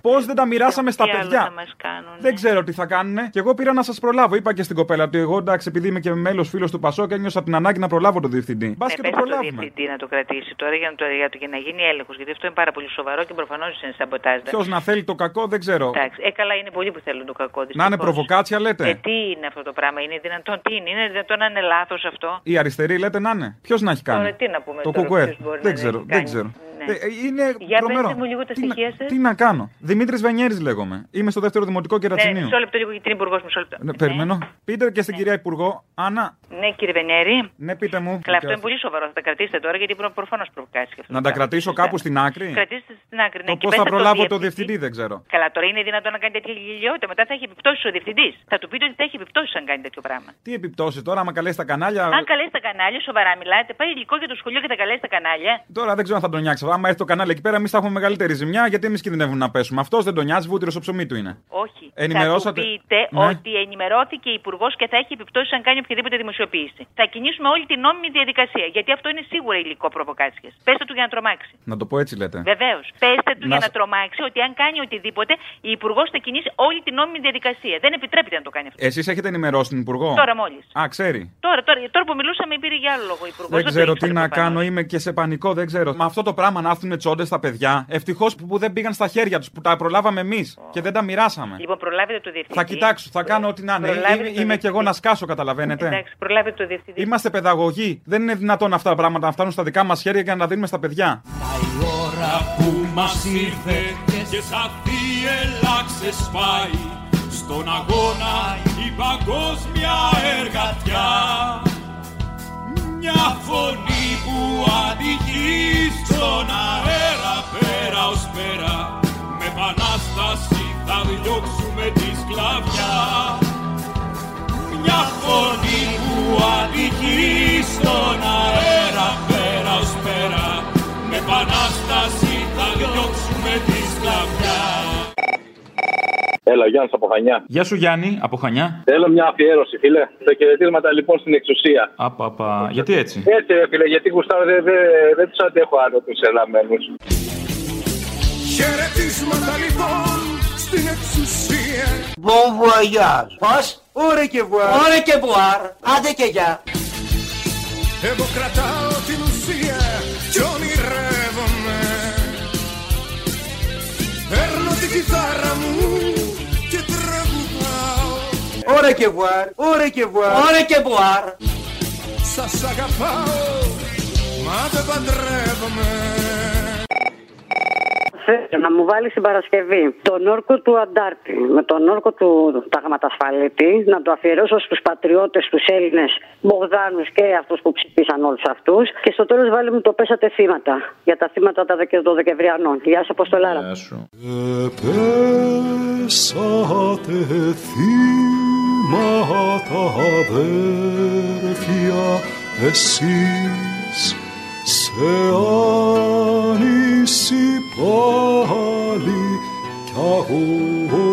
Πώς δεν τα μοιράσαμε στα Τι άλλο παιδιά; θα μας κάνουν. Δεν ξέρω τι θα κάνουνε. Και εγώ πήρα να σας προλάβω. Είπα και στην κοπέλα ότι εγώ εντάξει, επειδή είμαι και μέλος φίλος του Πασό και ένιωσα την ανάγκη να προλάβω τον διευθυντή. Μπας Ναι, και το πες στο προλάβουμε. διευθυντή να το κρατήσει τώρα για να, το, για, το, για να γίνει έλεγχος. Γιατί αυτό είναι πάρα πολύ σοβαρό και προφανώς είναι σαμποτάζ. Ποιος να θέλει το κακό δεν ξέρω. Εντάξει, ε, καλά είναι πολλοί που θέλουν το κακό. Να είναι δυστυχώς. προβοκάτσια λέτε. Ε, τι είναι αυτό το πράγμα, είναι δυνατόν, τι είναι, είναι δυνατόν να είναι λάθος αυτό; Η αριστερή λέτε να είναι. Ποιος να έχει κάνει; Τώρα τι να πούμε το τώρα, κουκουέ. ποιος μπορεί Δεν να ξέρω, έχει δεν κάνει. ξέρω. Ναι. Ε, ε, είναι Για τρομερό. πέστε μου λίγο τα Τι να- στοιχεία σας. Τι να κάνω. Δημήτρης Βενιέρης λέγομαι. Είμαι στο δεύτερο δημοτικό Ναι, κερατσινίου. μισό λεπτό λίγο για την υπουργός, μισό λεπτό. Ναι, περιμένω. Πείτε και στην κυρία Υπουργό, Άννα. Ναι, κύριε Βενέρη. Ναι, πείτε μου. Καλά, αυτό είναι πολύ σοβαρό. Θα τα κρατήσετε τώρα γιατί προφανώς προβοκάσεις και αυτό. Να τα κρατήσω κάπου στην άκρη; Κρατήστε στην άκρη. Ναι, Το και πώς θα πέστε στο προλάβω το διευθυντή. διευθυντή δεν ξέρω. Καλά, τώρα είναι δυνατόν να κάνει τέτοια γελιότητα. Μετά θα έχει επιπτώσεις ο διευθυντής. Θα του πείτε ότι θα έχει επιπτώσεις αν κάνει τέτοιο πράγμα. Τι επιπτώσεις τώρα, άμα καλέσει τα κανάλια; Αν καλέσει τα κανάλια, σοβαρά μιλάτε, πάει υλικό για το σχολείο και τα καλέσει τα κανάλια. Τώρα δεν ξέρω αν θα τον νιάξει. Άμα έρθει το κανάλι εκεί πέρα, εμείς θα έχουμε μεγαλύτερη ζημιά γιατί εμείς κινδυνεύουμε να πέσουμε. Αυτός δεν τον νοιάζει, βούτυρος στο ψωμί του είναι. Όχι. Ενημερώσατε. Θα του πείτε Ναι. ότι ενημερώθηκε υπουργός και θα έχει επιπτώσεις αν κάνει οποιαδήποτε δημοσιοποίηση. Θα κινήσουμε όλη την νόμιμη διαδικασία. Γιατί αυτό είναι σίγουρα υλικό προβοκάτσια. Πέστε του για να τρομάξει. Να το πω έτσι λέτε. Βεβαίως. Πέστε του Να για σ- να τρομάξει ότι αν κάνει οτιδήποτε, η υπουργός θα κινήσει όλη την νόμιμη διαδικασία. Δεν επιτρέπεται να το κάνει αυτό. Εσείς έχετε ενημερώσει την Υπουργό; Τώρα μόλις. Α, ξέρει. Τώρα, τώρα, τώρα που μιλούσαμε πήρε για άλλο λόγο η υπουργός. Δεν ξέρω τι να κάνω, είμαι και σε πανικό, δεν ξέρω. Με αυτό το πράγμα να έρθουν τσόντες στα παιδιά. Ευτυχώς που, που δεν πήγαν στα χέρια τους, που τα προλάβαμε εμείς και δεν τα μοιράσαμε. Λοιπόν, προλάβετε το διευθυντή. Θα κοιτάξω, θα κάνω ό,τι να είναι. Προλάβετε Είμαι, το είμαι και εγώ να σκάσω, καταλαβαίνετε. Εντάξει, προλάβετε το διευθυντή. Είμαστε παιδαγωγοί. Δεν είναι δυνατόν αυτά τα πράγματα να φτάνουν στα δικά μας χέρια και να τα δίνουμε στα παιδιά. Η ώρα που μας ήρθε και σαν θύελα ξεσπάει στον αγώνα η παγκόσμια εργατιά μια φωνή που αδικεί στον αέρα πέρα ως πέρα. Με επανάσταση θα διώξουμε τη σκλαβιά. Μια φωνή που αδικεί στον αέρα πέρα ως πέρα. Με επανάσταση θα διώξουμε τη Έλα, ο Γιάννης από Χανιά. Γεια σου Γιάννη, από Χανιά. Θέλω μια αφιέρωση, φίλε. Τα χαιρετίσματα λοιπόν στην εξουσία. Απα, απα. Γιατί έτσι; Έτσι, ρε φίλε, γιατί γουστάρω δεν δε, δε τους αντέχω άλλο τους ελαμένους. Χαιρετίσματα λοιπόν στην εξουσία. Bon voyage. Πώς; Ωρε και βουάρ. Ωρε και βουάρ. Άντε και γεια. Εγώ κρατάω την ουσία κι ονειρεύομαι Παίρνω την κιθάρα μου και τραγουδάω Ωρε και βουάρ. Ωρε και βουάρ. Ωρε και βουάρ. Σας αγαπάω, μα δεν παντρεύομαι Θέλω να μου βάλεις την Παρασκευή τον όρκο του Αντάρτη με τον όρκο του Ταγματασφαλίτη να το αφιερώσω στους πατριώτες, του Έλληνες Μπογδάνους και αυτούς που ψηφίσαν όλους αυτούς. Και στο τέλος βάλει μου το πέσατε θύματα για τα θύματα των Δεκεμβριανών. Γεια σα, Αποστολάρα. Γεια σου. Πέσατε θύματα αδέρφια εσείς σε άνηση πάλι κι αγώνα.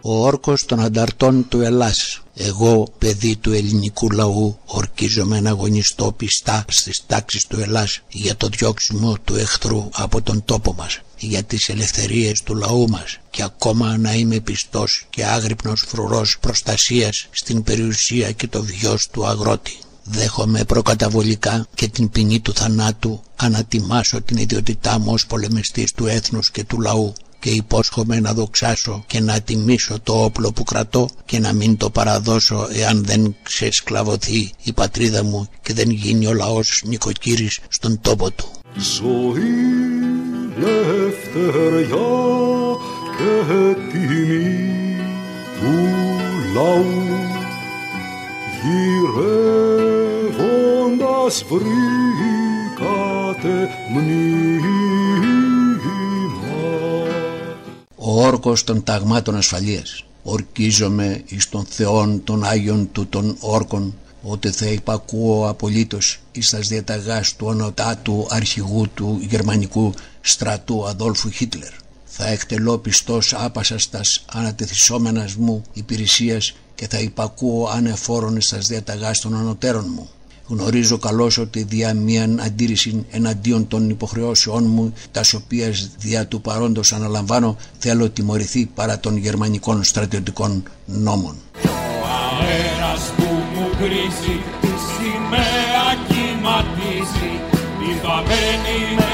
Ο όρκος των ανταρτών του Ελλάς εγώ παιδί του ελληνικού λαού ορκίζομαι να αγωνιστώ πιστά στις τάξεις του Ελλάς για το διώξιμο του εχθρού από τον τόπο μας για τις ελευθερίες του λαού μας και ακόμα να είμαι πιστός και άγρυπνος φρουρός προστασίας στην περιουσία και το βιός του αγρότη. Δέχομαι προκαταβολικά και την ποινή του θανάτου ανατιμάσω την ιδιότητά μου ως πολεμιστής του έθνους και του λαού και υπόσχομαι να δοξάσω και να τιμήσω το όπλο που κρατώ και να μην το παραδώσω εάν δεν ξεσκλαβωθεί η πατρίδα μου και δεν γίνει ο λαός νοικοκύρης στον τόπο του. Ζωή, ελευθεριά και τιμή του λαού γυρεύοντας βρήκατε μνήμα. Ο όρκος των ταγμάτων ασφαλείας. Ορκίζομαι εις των Θεών των Άγιων του των όρκων ότι θα υπακούω απολύτως εις τας διαταγάς του ονοτάτου αρχηγού του γερμανικού στρατού Αδόλφου Χίτλερ. Θα εκτελώ πιστός άπασας τας ανατεθισόμενας μου υπηρεσίας και θα υπακούω ανεφόρον εις τας διαταγάς των ανωτέρων μου. Γνωρίζω καλώς ότι δια μίαν αντίρρηση εναντίον των υποχρεώσεών μου, τα οποία δια του παρόντος αναλαμβάνω, θέλω τιμωρηθεί παρά των γερμανικών στρατιωτικών νόμων. αέρας που μου κρίζει τη σημαία κυματίζει η βαμμένη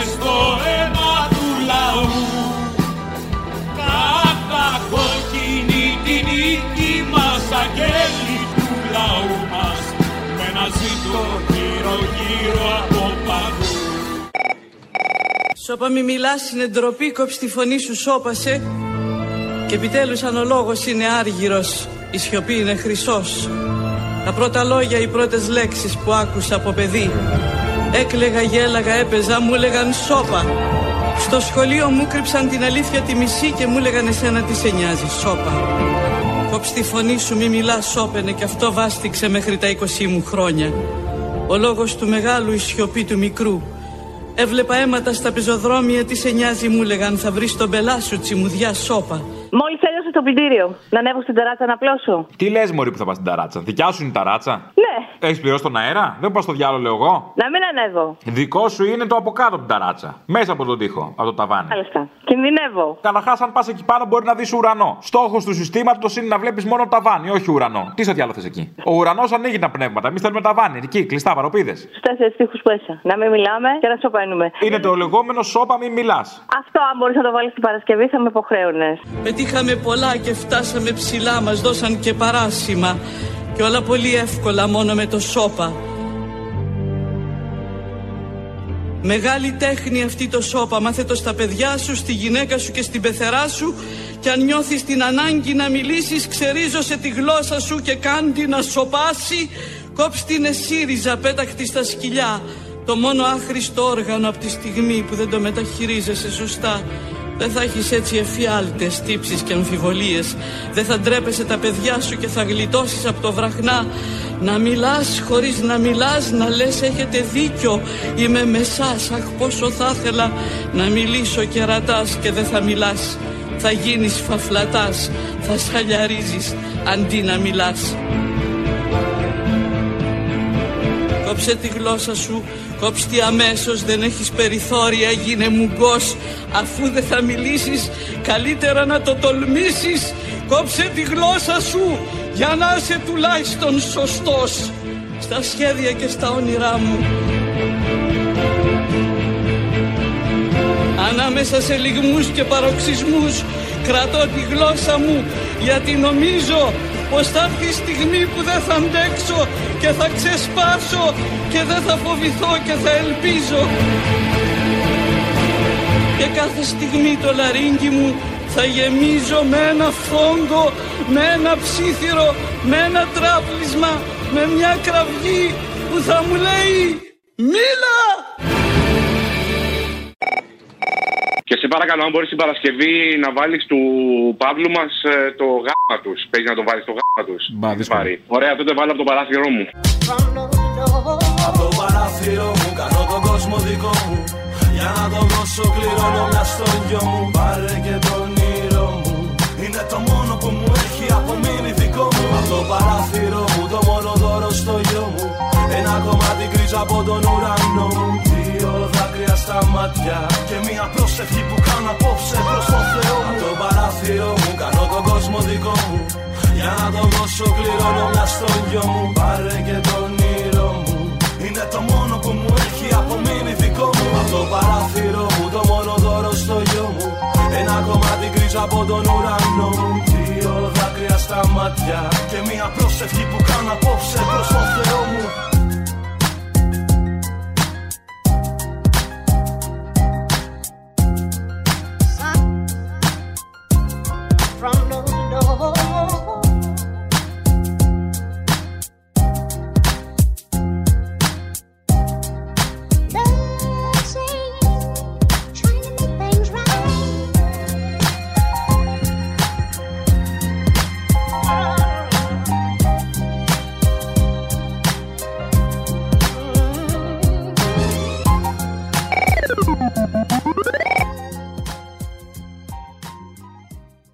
Σώπα μη μιλάς είναι ντροπή, κόψει τη φωνή σου σώπασε. Και επιτέλους αν ο λόγος είναι άργυρος, η σιωπή είναι χρυσός. Τα πρώτα λόγια, οι πρώτες λέξεις που άκουσα από παιδί. Έκλεγα, γέλαγα, έπαιζα, μου έλεγαν σώπα. Στο σχολείο μου κρύψαν την αλήθεια τη μισή και μου έλεγαν εσένα τι σε νοιάζει, σώπα. Κόψ τη φωνή σου, μη μιλάς, σώπαινε και αυτό βάστηξε μέχρι τα 20 μου χρόνια. Ο λόγος του μεγάλου, η σιωπή του μικρού Έβλεπα αίματα στα πεζοδρόμια, τι σε νοιάζει μου λέγαν θα βρεις τον πελά σου τσιμουδιά σώπα. Μόλις τέλειωσε το πλυντήριο. Να ανέβω στην ταράτσα να πλώσω. Τι λες, Μωρή που θα πας στην ταράτσα. Δικιά σου είναι η ταράτσα; Ναι. Έχεις πληρώσει τον αέρα; Δεν πας στο διάλογο, λέω εγώ. Να μην ανέβω. Δικό σου είναι το από κάτω από την ταράτσα. Μέσα από τον τοίχο, από το ταβάνι. Μάλιστα. Κινδυνεύω. Καταρχάς, αν πας εκεί πάνω μπορεί να δεις ουρανό. Στόχος του συστήματος είναι να βλέπεις μόνο ταβάνι, όχι ουρανό. Τι σε διάλογο θες εκεί; Ο ουρανός ανοίγει τα πνεύματα. Εμείς θέλουμε ταβάνι. Εκεί, κλειστά παροπίδες. Στους τέσσερις τείχου μέσα. Να μην μιλάμε και να σωπαίνουμε. Είναι το λεγόμενο σώπα μη μιλάς. Αυτό, αν μπορείς να το βάλεις στην Παρασκευή, θα με υποχρέωνες. Πετύχαμε πολλά και φτάσαμε ψηλά, μας δώσαν και παράσημα και όλα πολύ εύκολα μόνο με το σώπα. Μεγάλη τέχνη αυτή το σώπα, μάθε το στα παιδιά σου, στη γυναίκα σου και στην πεθερά σου και αν νιώθεις την ανάγκη να μιλήσεις, ξερίζωσε τη γλώσσα σου και κάντι να σοπάσει, κόψ την εσύριζα πέταχτη στα σκυλιά, το μόνο άχρηστο όργανο από τη στιγμή που δεν το μεταχειρίζεσαι σωστά. Δεν θα έχεις έτσι εφιάλτες, τύψεις και αμφιβολίες. Δεν θα ντρέπεσαι τα παιδιά σου και θα γλιτώσεις από το βραχνά. Να μιλάς χωρίς να μιλάς, να λες έχετε δίκιο. Είμαι με σας, αχ πόσο θα ήθελα να μιλήσω και ρατάς και δεν θα μιλάς. Θα γίνεις φαφλατάς, θα σχαλιαρίζεις αντί να μιλάς Κόψε τη γλώσσα σου, κόψε τη αμέσως, δεν έχεις περιθώρια, γίνε μουγκός. Αφού δεν θα μιλήσεις, καλύτερα να το τολμήσεις. Κόψε τη γλώσσα σου, για να είσαι τουλάχιστον σωστός. Στα σχέδια και στα όνειρά μου. Ανάμεσα σε λιγμούς και παροξισμούς κρατώ τη γλώσσα μου γιατί νομίζω πως θα έρθει η στιγμή που δεν θα αντέξω και θα ξεσπάσω και δεν θα φοβηθώ και θα ελπίζω και κάθε στιγμή το λαρίνκι μου θα γεμίζω με ένα φόγκο, με ένα ψήθυρο, με ένα τράπλισμα, με μια κραυγή που θα μου λέει «Μίλα!» Και σε παρακαλώ, αν μπορείς την Παρασκευή να βάλεις του Παύλου μας το γάμα τους. Παίζει να το βάλεις το γάμα τους. Μπα, δύσκολο. Ωραία, τότε βάλω από το παράθυρό μου. Από το παράθυρο μου κάνω τον κόσμο δικό μου Για να το δώσω κληρώνω μια στο γιο μου Πάρε και τον όνειρο μου Είναι το μόνο που μου έχει απομείνει δικό μου Από το παράθυρο μου το μόνο δώρο στο γιο μου Ένα κομμάτι γκρίζα από τον ουρανό μου Δύο δάκρυα στα μάτια Και μια πρόσευχη που κάνω απόψε προς το Θεό μου. Από το παράθυρο μου κάνω τον κόσμο δικό μου. Για να το δώσω κληρώνω μια στο γιο μου. Πάρε και τον όνειρο μου. Είναι το μόνο που μου έχει απομείνει δικό μου. Από το παράθυρο μου το μόνο δώρο στο γιο μου. Ένα κομμάτι γκρίζα από τον ουρανό μου. Δύο δάκρυα στα μάτια Και μια πρόσευχη που κάνω